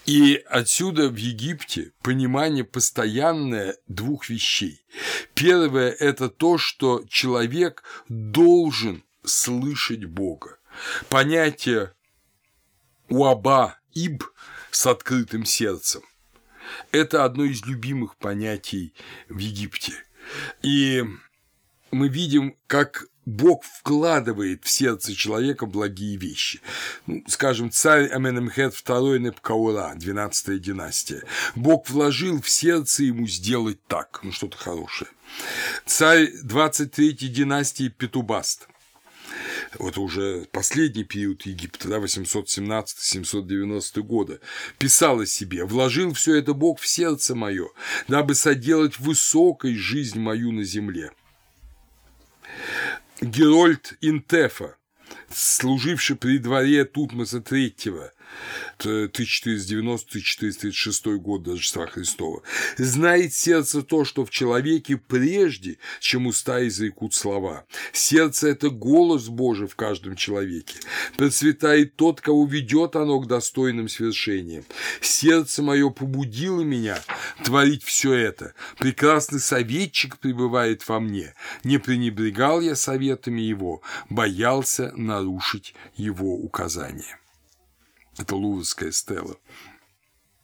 И отсюда в Египте понимание постоянное двух вещей. Первое – это то, что человек должен слышать Бога. Понятие уаба, иб с открытым сердцем – это одно из любимых понятий в Египте. И мы видим, как Бог вкладывает в сердце человека благие вещи. Ну, скажем, царь Аменемхет II Непкаура, 12 династия. Бог вложил в сердце ему сделать так, ну что-то хорошее. Царь 23 династии Петубаст. Вот уже последний период Египта, да, 817-790 года, писал о себе, «Вложил все это Бог в сердце мое, дабы соделать высокой жизнь мою на земле». Герольд Интефа, служивший при дворе Тутмоса III, 1490-1436 год до Рождества Христова, знает сердце то, что в человеке прежде, чем уста изрекут слова. Сердце – это голос Божий в каждом человеке. Процветает тот, кого ведет оно к достойным свершениям. Сердце мое побудило меня творить все это. Прекрасный советчик пребывает во мне. Не пренебрегал я советами его, боялся нарушить его указания. Это Луврская стела.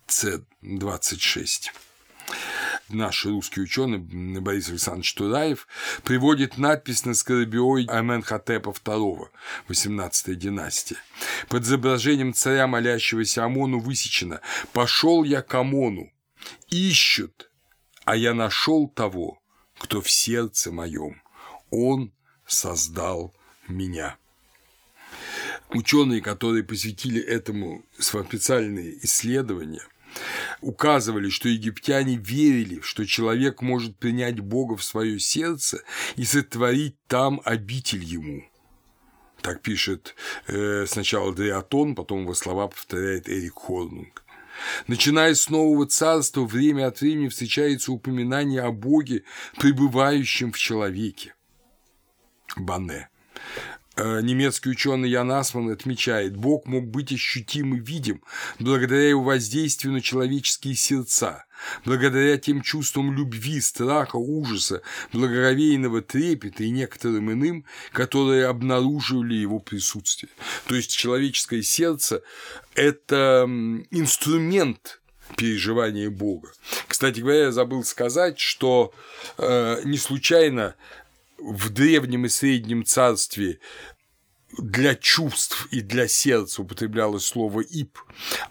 С-26. наш русский ученый Борис Александрович Тураев приводит надпись на скоробиой Аменхотепа II, 18 династия. Под изображением царя, молящегося Амону, высечено «Пошел я к Амону, ищут, а я нашел того, кто в сердце моем, он создал меня». Ученые, которые посвятили этому специальные исследования – указывали, что египтяне верили, что человек может принять Бога в свое сердце и сотворить там обитель ему. Так пишет э, сначала Дриатон, потом его слова повторяет Эрик Хорнунг. Начиная с Нового Царства, время от времени встречается упоминание о Боге, пребывающем в человеке. Бане. Э, немецкий ученый Ян Асман отмечает, Бог мог быть ощутим и видим благодаря его воздействию на человеческие сердца, благодаря тем чувствам любви, страха, ужаса, благоговейного трепета и некоторым иным, которые обнаруживали его присутствие. То есть человеческое сердце – это инструмент переживания Бога. Кстати говоря, я забыл сказать, что э, не случайно в древнем и среднем царстве для чувств и для сердца употреблялось слово «ип»,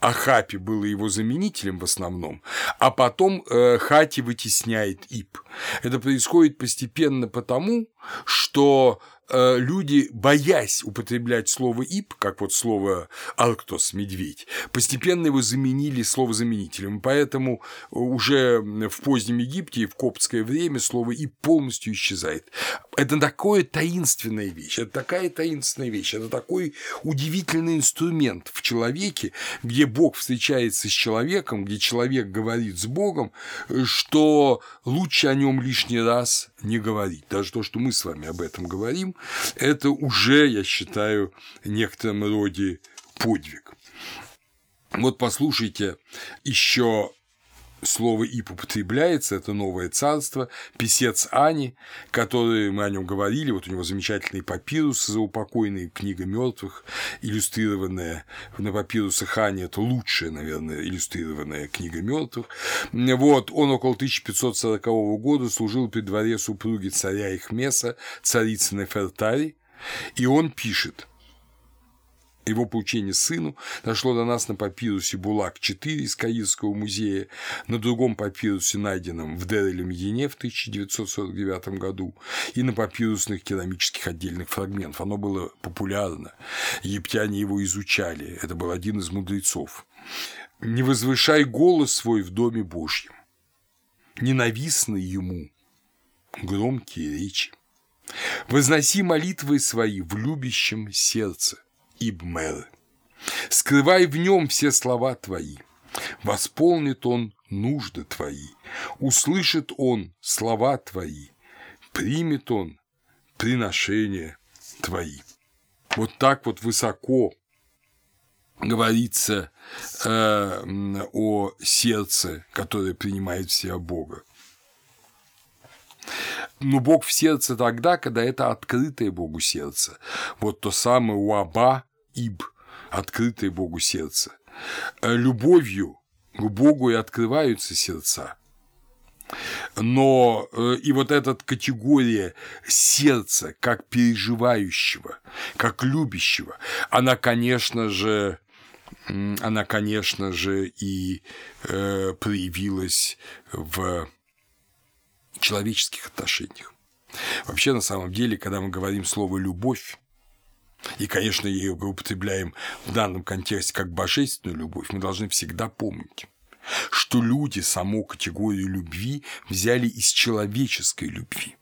а «хапи» было его заменителем в основном, а потом э, «хати» вытесняет «ип». Это происходит постепенно потому, что люди, боясь употреблять слово «ип», как вот слово «арктос» – «медведь», постепенно его заменили словозаменителем. Поэтому уже в позднем Египте и в коптское время слово «ип» полностью исчезает. Это такое таинственная вещь, это такая таинственная вещь, это такой удивительный инструмент в человеке, где Бог встречается с человеком, где человек говорит с Богом, что лучше о нем лишний раз не говорить. Даже то, что мы с вами об этом говорим, это уже, я считаю, в некотором роде подвиг. Вот послушайте еще слово «ип» употребляется, это новое царство, писец Ани, который мы о нем говорили, вот у него замечательный папирус заупокойный, книга мертвых, иллюстрированная на папирусах Ани, это лучшая, наверное, иллюстрированная книга мертвых. Вот, он около 1540 года служил при дворе супруги царя Ихмеса, царицы Нефертари, и он пишет – его получение сыну дошло до нас на папирусе Булак-4 из Каирского музея, на другом папирусе, найденном в Дер-эль-Медине в 1949 году, и на папирусных керамических отдельных фрагментах. Оно было популярно, египтяне его изучали, это был один из мудрецов. «Не возвышай голос свой в Доме Божьем, ненавистны ему громкие речи. Возноси молитвы свои в любящем сердце, Ибмел. Скрывай в нем все слова твои. Восполнит он нужды твои. Услышит он слова твои. Примет он приношения твои. Вот так вот высоко говорится э, о сердце, которое принимает в Бога. Но Бог в сердце тогда, когда это открытое Богу сердце. Вот то самое уаба, иб, открытое Богу сердце. Э, любовью к Богу и открываются сердца. Но э, и вот эта категория сердца как переживающего, как любящего, она, конечно же, она, конечно же, и э, проявилась в человеческих отношениях. Вообще, на самом деле, когда мы говорим слово «любовь», и, конечно, ее употребляем в данном контексте как божественную любовь, мы должны всегда помнить, что люди саму категорию любви взяли из человеческой любви.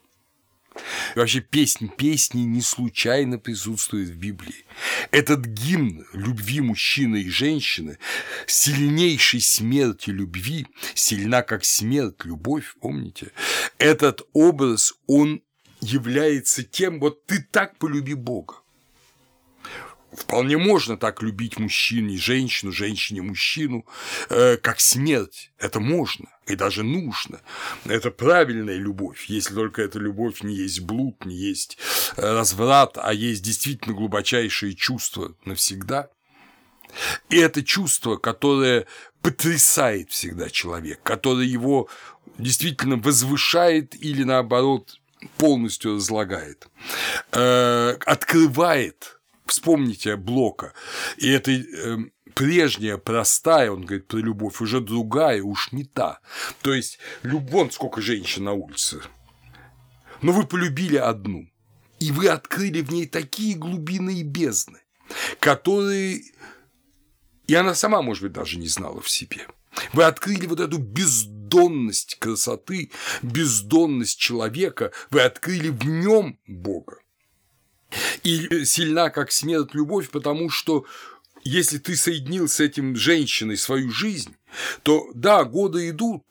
И вообще песнь песни не случайно присутствует в Библии. Этот гимн любви мужчины и женщины, сильнейшей смерти любви, сильна как смерть любовь, помните? Этот образ, он является тем, вот ты так полюби Бога. Вполне можно так любить мужчине женщину, женщине мужчину, э, как смерть. Это можно и даже нужно. Это правильная любовь, если только эта любовь не есть блуд, не есть э, разврат, а есть действительно глубочайшие чувства навсегда. И это чувство, которое потрясает всегда человек, которое его действительно возвышает или наоборот полностью разлагает, э, открывает, вспомните Блока, и это э, прежняя, простая, он говорит про любовь, уже другая, уж не та. То есть, любовь, сколько женщин на улице, но вы полюбили одну, и вы открыли в ней такие глубины и бездны, которые и она сама, может быть, даже не знала в себе. Вы открыли вот эту бездонность красоты, бездонность человека, вы открыли в нем Бога. И сильна, как смерть, любовь, потому что если ты соединил с этим женщиной свою жизнь, то да, годы идут,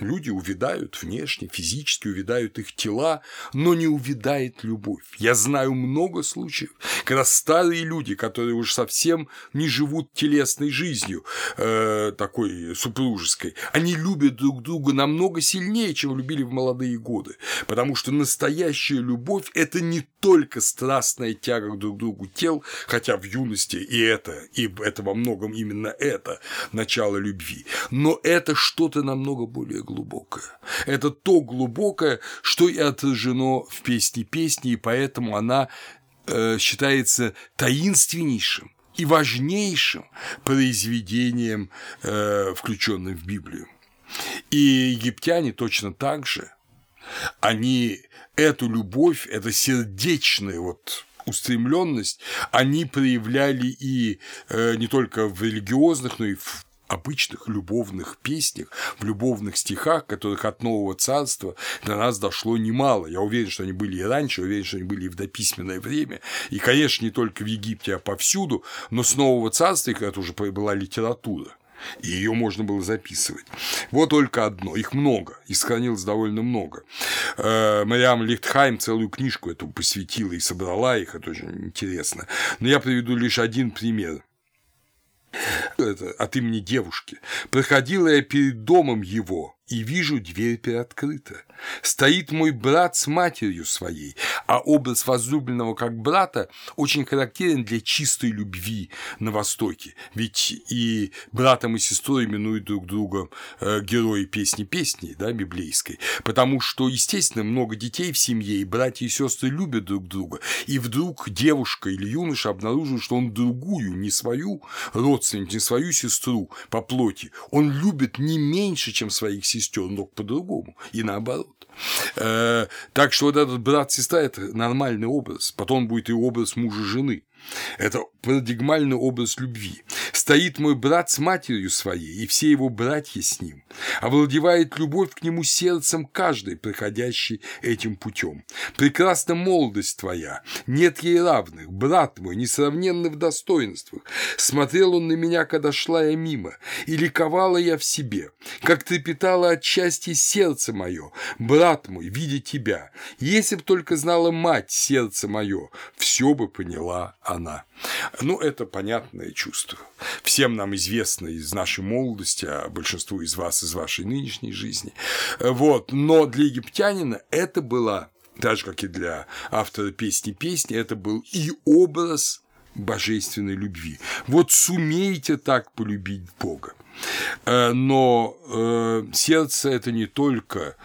Люди увядают внешне, физически увядают их тела, но не увядает любовь. Я знаю много случаев, когда старые люди, которые уже совсем не живут телесной жизнью, э, такой супружеской, они любят друг друга намного сильнее, чем любили в молодые годы, потому что настоящая любовь – это не только страстная тяга к друг другу тел, хотя в юности и это, и это во многом именно это начало любви, но это что-то намного более глубокое. Это то глубокое, что и отражено в песне песни, и поэтому она э, считается таинственнейшим и важнейшим произведением, э, включенным в Библию. И египтяне точно так же, они эту любовь, эту сердечную вот устремленность они проявляли и э, не только в религиозных, но и в обычных любовных песнях, в любовных стихах, которых от Нового Царства до нас дошло немало. Я уверен, что они были и раньше, уверен, что они были и в дописьменное время. И, конечно, не только в Египте, а повсюду, но с Нового Царства, это уже была литература и ее можно было записывать. Вот только одно, их много, и сохранилось довольно много. Э, Мариам Лихтхайм целую книжку эту посвятила и собрала их, это очень интересно. Но я приведу лишь один пример это от имени девушки. Проходила я перед домом его, и вижу, дверь приоткрыта. Стоит мой брат с матерью своей, а образ возлюбленного как брата очень характерен для чистой любви на Востоке, ведь и братом и сестрой именуют друг друга э, герои песни песни, да, библейской, потому что, естественно, много детей в семье, и братья и сестры любят друг друга, и вдруг девушка или юноша обнаруживает, что он другую, не свою родственницу, не свою сестру по плоти, он любит не меньше, чем своих сестер, но по-другому, и наоборот. Э, так что вот этот брат-сестра – это нормальный образ. Потом будет и образ мужа-жены. Это парадигмальный образ любви. Стоит мой брат с матерью своей, и все его братья с ним. Овладевает любовь к нему сердцем каждый, проходящий этим путем. Прекрасна молодость твоя, нет ей равных, брат мой, несравненный в достоинствах. Смотрел он на меня, когда шла я мимо, и ликовала я в себе, как трепетало от счастья сердце мое, брат мой, видя тебя. Если б только знала мать сердце мое, все бы поняла она. Ну, это понятное чувство. Всем нам известно из нашей молодости, а большинству из вас из вашей нынешней жизни. Вот. Но для египтянина это была, так же, как и для автора песни песни, это был и образ божественной любви. Вот сумейте так полюбить Бога. Э, но э, сердце – это не только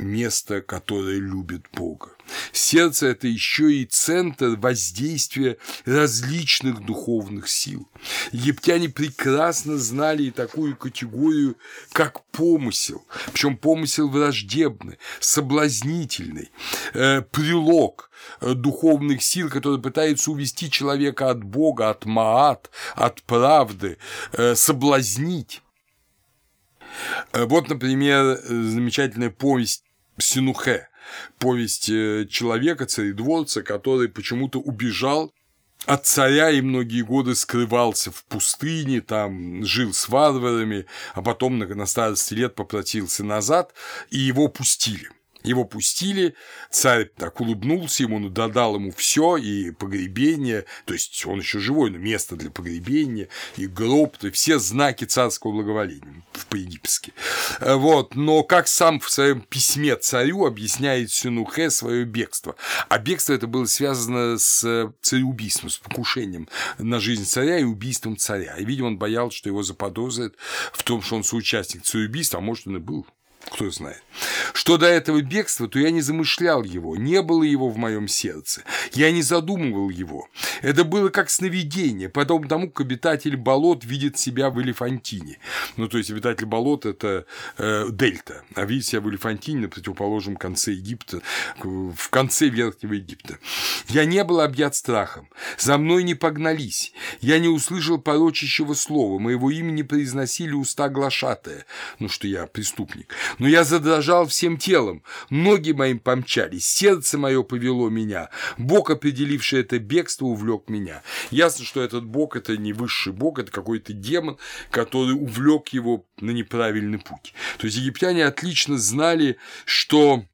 место, которое любит Бога. Сердце – это еще и центр воздействия различных духовных сил. Египтяне прекрасно знали и такую категорию, как помысел, причем помысел враждебный, соблазнительный, э, прилог э, духовных сил, которые пытаются увести человека от Бога, от Маат, от правды, э, соблазнить. Э, вот, например, замечательная повесть Синухе, повесть э, человека, царедворца, который почему-то убежал от царя и многие годы скрывался в пустыне, там жил с варварами, а потом на старости лет попросился назад, и его пустили. Его пустили, царь так улыбнулся ему, додал ему все и погребение, то есть он еще живой, но место для погребения, и гроб, есть все знаки царского благоволения по-египетски. Вот, но как сам в своем письме царю объясняет Синухе свое бегство. А бегство это было связано с цареубийством, с покушением на жизнь царя и убийством царя. И, видимо, он боялся, что его заподозрят в том, что он соучастник цареубийства, а может, он и был кто знает. Что до этого бегства, то я не замышлял его, не было его в моем сердце, я не задумывал его. Это было как сновидение, потом тому, как обитатель болот видит себя в Элефантине. Ну, то есть, обитатель болот – это э, дельта, а видит себя в Элефантине на противоположном конце Египта, в конце Верхнего Египта. Я не был объят страхом, за мной не погнались, я не услышал порочащего слова, моего имени произносили уста глашатая, ну, что я преступник, но я задрожал всем телом, ноги моим помчались, сердце мое повело меня, Бог, определивший это бегство, увлек меня. Ясно, что этот Бог – это не высший Бог, это какой-то демон, который увлек его на неправильный путь. То есть египтяне отлично знали, что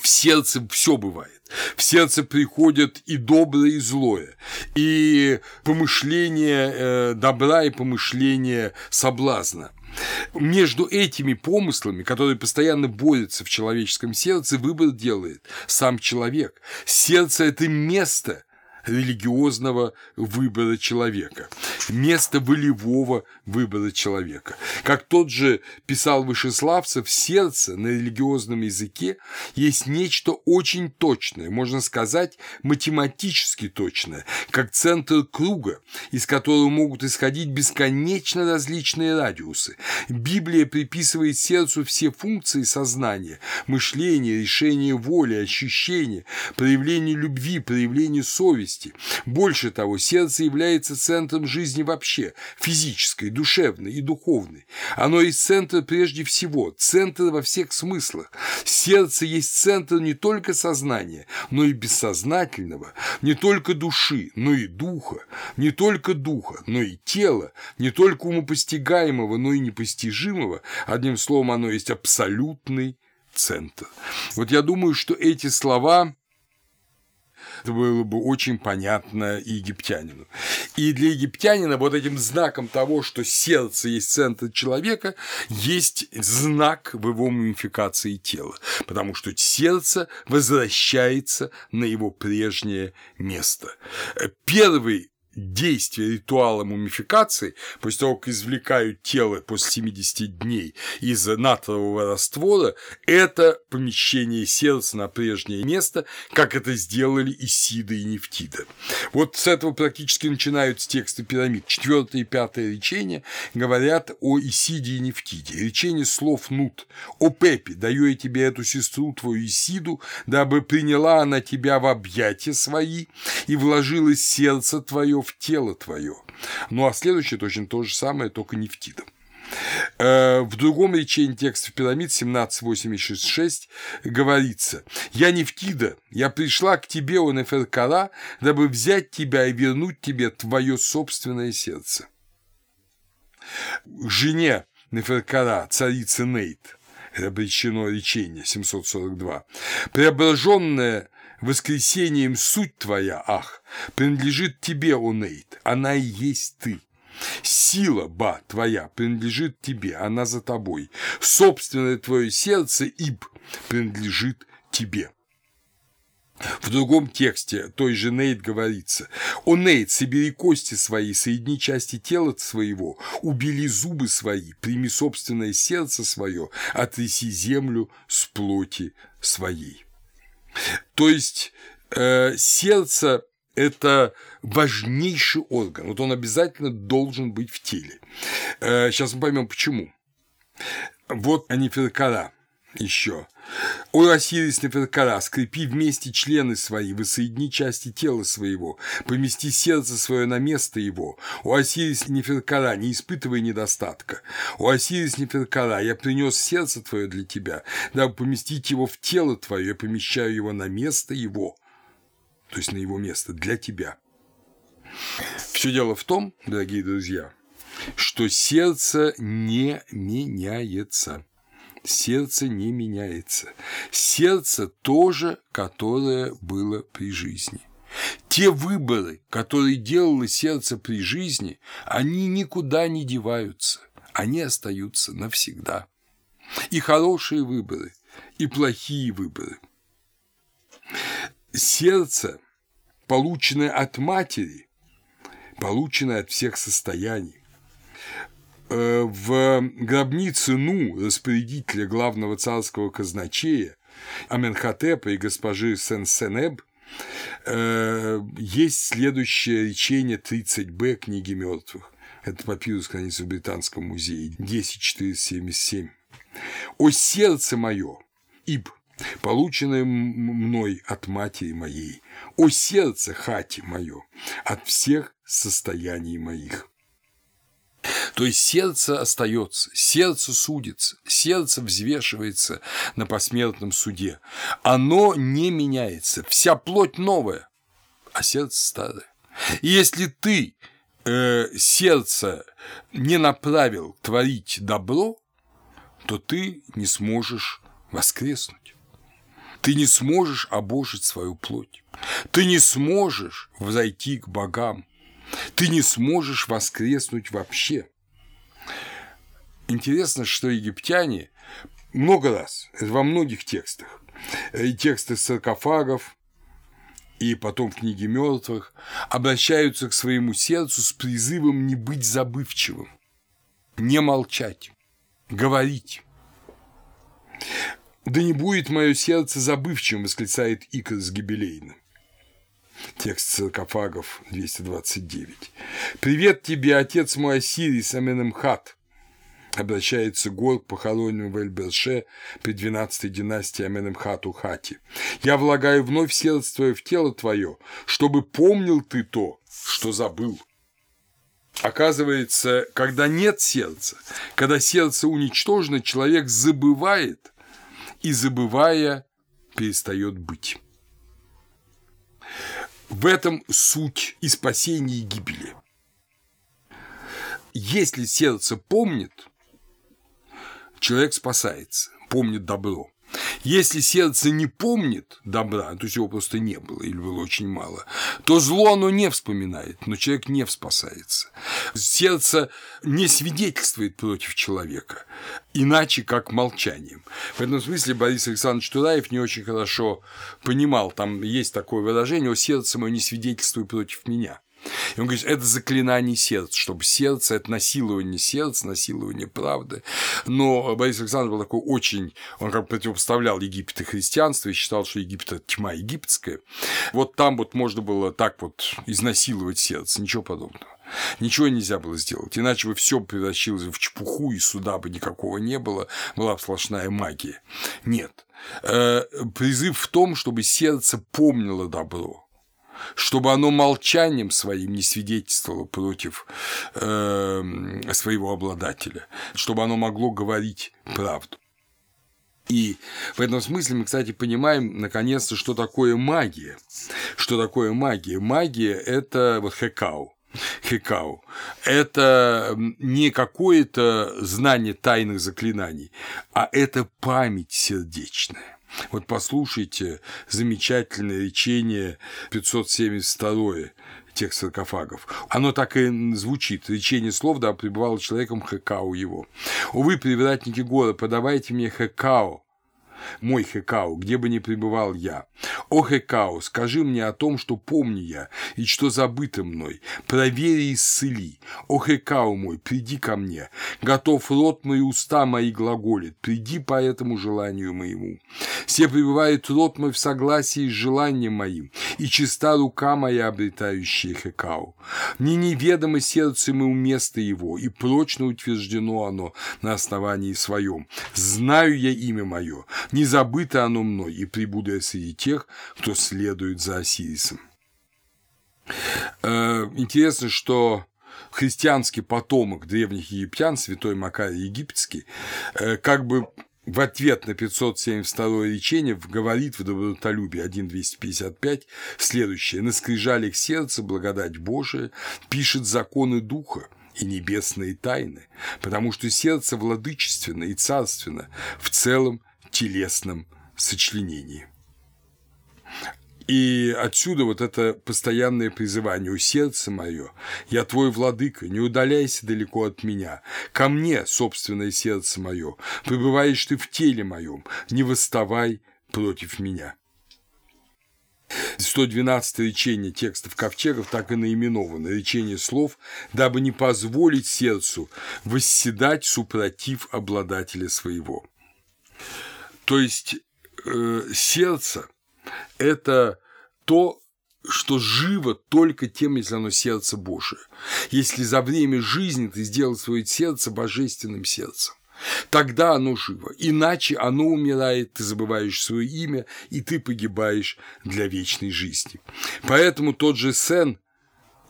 в сердце все бывает. В сердце приходят и доброе, и злое, и помышление э, добра, и помышление соблазна. Между этими помыслами, которые постоянно борются в человеческом сердце, выбор делает сам человек. Сердце – это место, религиозного выбора человека, место волевого выбора человека. Как тот же писал Вышеславцев, сердце на религиозном языке есть нечто очень точное, можно сказать, математически точное, как центр круга, из которого могут исходить бесконечно различные радиусы. Библия приписывает сердцу все функции сознания, мышления, решения воли, ощущения, проявление любви, проявление совести, совести. Больше того, сердце является центром жизни вообще, физической, душевной и духовной. Оно есть центр прежде всего, центр во всех смыслах. Сердце есть центр не только сознания, но и бессознательного, не только души, но и духа, не только духа, но и тела, не только умопостигаемого, но и непостижимого. Одним словом, оно есть абсолютный центр. Вот я думаю, что эти слова это было бы очень понятно египтянину. И для египтянина вот этим знаком того, что сердце есть центр человека, есть знак в его мумификации тела, потому что сердце возвращается на его прежнее место. Первый действие ритуала мумификации, после того, как извлекают тело после 70 дней из натрового раствора, это помещение сердца на прежнее место, как это сделали Исида и Нефтида. Вот с этого практически начинаются тексты пирамид. Четвертое и пятое речение говорят о Исиде и Нефтиде. Речение слов Нут. «О Пепе, даю я тебе эту сестру твою Исиду, дабы приняла она тебя в объятия свои и вложила сердце твое в тело твое. Ну а следующее точно то же самое, только нефтидом. Э, в другом речении текста пирамид 1786 говорится «Я Нефтида, я пришла к тебе, о Неферкара, дабы взять тебя и вернуть тебе твое собственное сердце». Жене Неферкара, царице Нейт, обречено речение 742, преображенная Воскресением суть твоя, ах, принадлежит тебе, Онейт, она и есть ты. Сила, ба, твоя, принадлежит тебе, она за тобой. Собственное твое сердце, иб, принадлежит тебе. В другом тексте той же Нейт говорится «О, Нейт, собери кости свои, соедини части тела своего, убили зубы свои, прими собственное сердце свое, отряси землю с плоти своей». То есть э, сердце – это важнейший орган, вот он обязательно должен быть в теле. Э, сейчас мы поймем почему. Вот аниферкара еще. «О, Осирис Неферкара, скрепи вместе члены свои, воссоедини части тела своего, помести сердце свое на место его. О, Осирис Неферкара, не испытывай недостатка. О, Осирис Неферкара, я принес сердце твое для тебя, дабы поместить его в тело твое, я помещаю его на место его, то есть на его место, для тебя». Все дело в том, дорогие друзья, что сердце не меняется сердце не меняется. Сердце тоже, которое было при жизни. Те выборы, которые делало сердце при жизни, они никуда не деваются, они остаются навсегда. И хорошие выборы, и плохие выборы. Сердце, полученное от матери, полученное от всех состояний, в гробнице Ну, распорядителя главного царского казначея, Аменхотепа и госпожи Сен-Сенеб, э, есть следующее речение 30б книги мертвых. Это папирус хранится в Британском музее, 10477. «О сердце мое, иб, полученное мной от матери моей, о сердце хати мое, от всех состояний моих». То есть сердце остается, сердце судится, сердце взвешивается на посмертном суде. Оно не меняется, вся плоть новая, а сердце старое. И если ты э, сердце не направил творить добро, то ты не сможешь воскреснуть. Ты не сможешь обожить свою плоть. Ты не сможешь взойти к богам. Ты не сможешь воскреснуть вообще. Интересно, что египтяне много раз, во многих текстах, и тексты саркофагов, и потом в книге мертвых, обращаются к своему сердцу с призывом не быть забывчивым, не молчать, говорить. «Да не будет мое сердце забывчивым», – восклицает Икос Гибелейна. Текст саркофагов 229. «Привет тебе, отец мой Осирис Аменемхат», обращается Гор к похороненному в Эльберше при 12-й династии Аменемхату Хати. «Я влагаю вновь сердце твое в тело твое, чтобы помнил ты то, что забыл». Оказывается, когда нет сердца, когда сердце уничтожено, человек забывает и, забывая, перестает быть. В этом суть и спасение и гибели. Если сердце помнит, человек спасается, помнит добро. Если сердце не помнит добра, то есть его просто не было или было очень мало, то зло оно не вспоминает, но человек не спасается. Сердце не свидетельствует против человека, иначе как молчанием. В этом смысле Борис Александрович Тураев не очень хорошо понимал, там есть такое выражение «О сердце мое не свидетельствует против меня». И он говорит, это заклинание сердца, чтобы сердце, это насилование сердца, насилование правды. Но Борис Александрович был такой очень, он как бы противопоставлял Египет и христианство и считал, что Египет – это тьма египетская. Вот там вот можно было так вот изнасиловать сердце, ничего подобного. Ничего нельзя было сделать, иначе бы все превращилось в чепуху, и суда бы никакого не было, была бы сплошная магия. Нет. Э, призыв в том, чтобы сердце помнило добро, чтобы оно молчанием своим не свидетельствовало против э, своего обладателя, чтобы оно могло говорить правду. И в этом смысле мы, кстати, понимаем, наконец-то, что такое магия. Что такое магия? Магия – это вот хекау. Хекау. Это не какое-то знание тайных заклинаний, а это память сердечная. Вот послушайте замечательное речение 572 тех саркофагов. Оно так и звучит. Речение слов, да, пребывало человеком хэкау его. Увы, привратники гора, подавайте мне хэкао, мой Хекау, где бы ни пребывал я. О, Хекау, скажи мне о том, что помню я, и что забыто мной. Проверь и исцели. О, Хекау мой, приди ко мне. Готов рот мой, уста мои глаголит. Приди по этому желанию моему. Все пребывает рот мой в согласии с желанием моим, и чиста рука моя, обретающая Хекау. Мне неведомо сердце моему место его, и прочно утверждено оно на основании своем. Знаю я имя мое, не забыто оно мной, и прибуду я среди тех, кто следует за Осирисом. Э, интересно, что христианский потомок древних египтян, святой Макарий Египетский, э, как бы в ответ на 572 речение говорит в добротолюбии 1.255 следующее. «На скрижалях сердца благодать Божия пишет законы Духа, и небесные тайны, потому что сердце владычественно и царственно в целом телесном сочленении. И отсюда вот это постоянное призывание «У сердце мое, я твой владыка, не удаляйся далеко от меня, ко мне, собственное сердце мое, пребываешь ты в теле моем, не восставай против меня». 112 речение текстов ковчегов так и наименовано речение слов, дабы не позволить сердцу восседать супротив обладателя своего. То есть э, сердце – это то, что живо только тем, если оно сердце Божие. Если за время жизни ты сделал свое сердце божественным сердцем, Тогда оно живо, иначе оно умирает, ты забываешь свое имя, и ты погибаешь для вечной жизни. Поэтому тот же Сен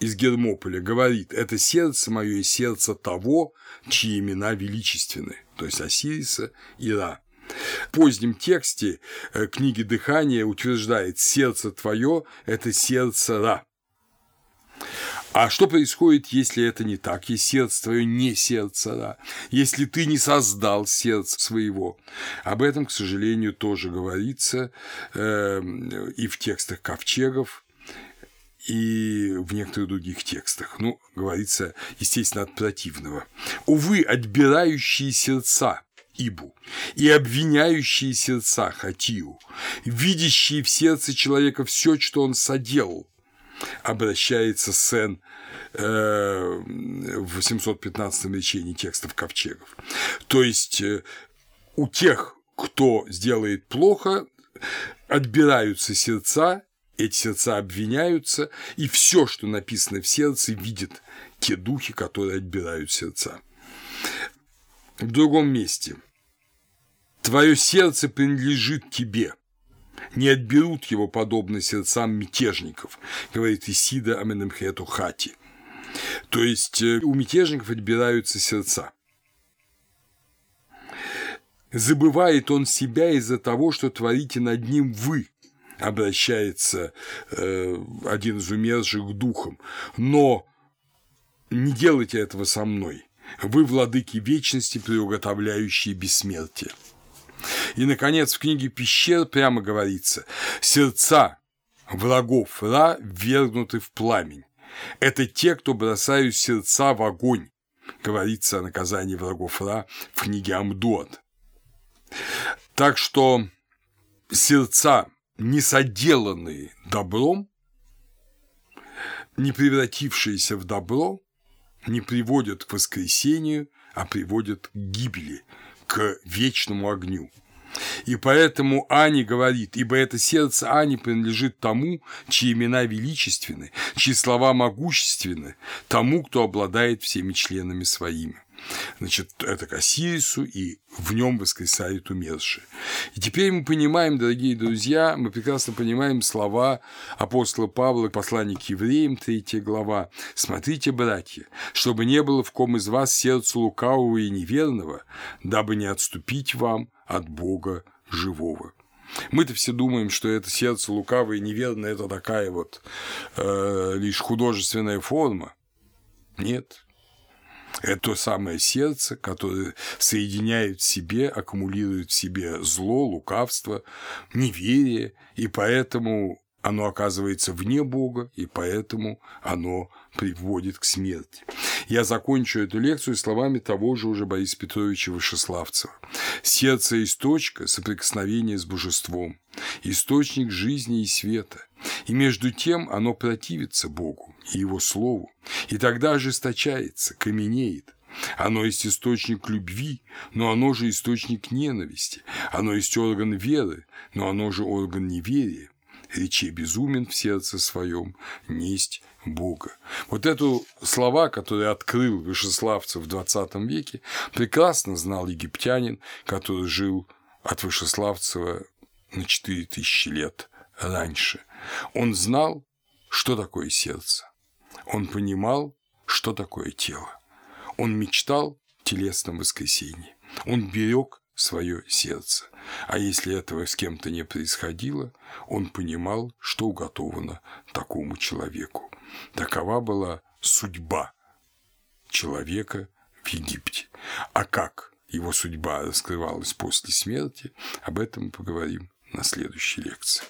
из Гермополя говорит, это сердце мое и сердце того, чьи имена величественны, то есть Осириса и Ра. В позднем тексте э, книги «Дыхание» утверждает «сердце твое – это сердце Ра». А что происходит, если это не так, если сердце твое не сердце, да? если ты не создал сердце своего? Об этом, к сожалению, тоже говорится э, и в текстах ковчегов, и в некоторых других текстах. Ну, говорится, естественно, от противного. Увы, отбирающие сердца Ибу и обвиняющие сердца Хатию, видящие в сердце человека все, что он соделал, обращается Сен э, в 715 речении текстов ковчегов. То есть э, у тех, кто сделает плохо, отбираются сердца, эти сердца обвиняются, и все, что написано в сердце, видят те духи, которые отбирают сердца. В другом месте. Твое сердце принадлежит тебе – не отберут его подобно сердцам мятежников, говорит Исида Аменемхету Хати. То есть э, у мятежников отбираются сердца. Забывает он себя из-за того, что творите над ним вы, обращается э, один из умерших к духам. Но не делайте этого со мной. Вы владыки вечности, приуготовляющие бессмертие. И, наконец, в книге «Пещер» прямо говорится «Сердца врагов Ра ввергнуты в пламень. Это те, кто бросают сердца в огонь», говорится о наказании врагов Ра в книге Амдуат. Так что сердца, не соделанные добром, не превратившиеся в добро, не приводят к воскресению, а приводят к гибели, к вечному огню. И поэтому Ани говорит, ибо это сердце Ани принадлежит тому, чьи имена величественны, чьи слова могущественны, тому, кто обладает всеми членами своими. Значит, это к Осирису, и в нем воскресают умершие. И теперь мы понимаем, дорогие друзья, мы прекрасно понимаем слова апостола Павла, послание к евреям, 3 глава. «Смотрите, братья, чтобы не было в ком из вас сердца лукавого и неверного, дабы не отступить вам от Бога живого». Мы-то все думаем, что это сердце лукавое и неверное – это такая вот э, лишь художественная форма. Нет, это то самое сердце, которое соединяет в себе, аккумулирует в себе зло, лукавство, неверие, и поэтому оно оказывается вне Бога, и поэтому оно приводит к смерти. Я закончу эту лекцию словами того же уже Бориса Петровича Вышеславцева. «Сердце – источка соприкосновения с божеством, источник жизни и света, и между тем оно противится Богу и Его Слову, и тогда ожесточается, каменеет, оно есть источник любви, но оно же источник ненависти. Оно есть орган веры, но оно же орган неверия речи безумен в сердце своем, несть Бога. Вот эту слова, которые открыл Вышеславцев в XX веке, прекрасно знал египтянин, который жил от Вышеславцева на 4000 лет раньше. Он знал, что такое сердце. Он понимал, что такое тело. Он мечтал телесном воскресении. Он берег свое сердце. А если этого с кем-то не происходило, он понимал, что уготовано такому человеку. Такова была судьба человека в Египте. А как его судьба раскрывалась после смерти, об этом поговорим на следующей лекции.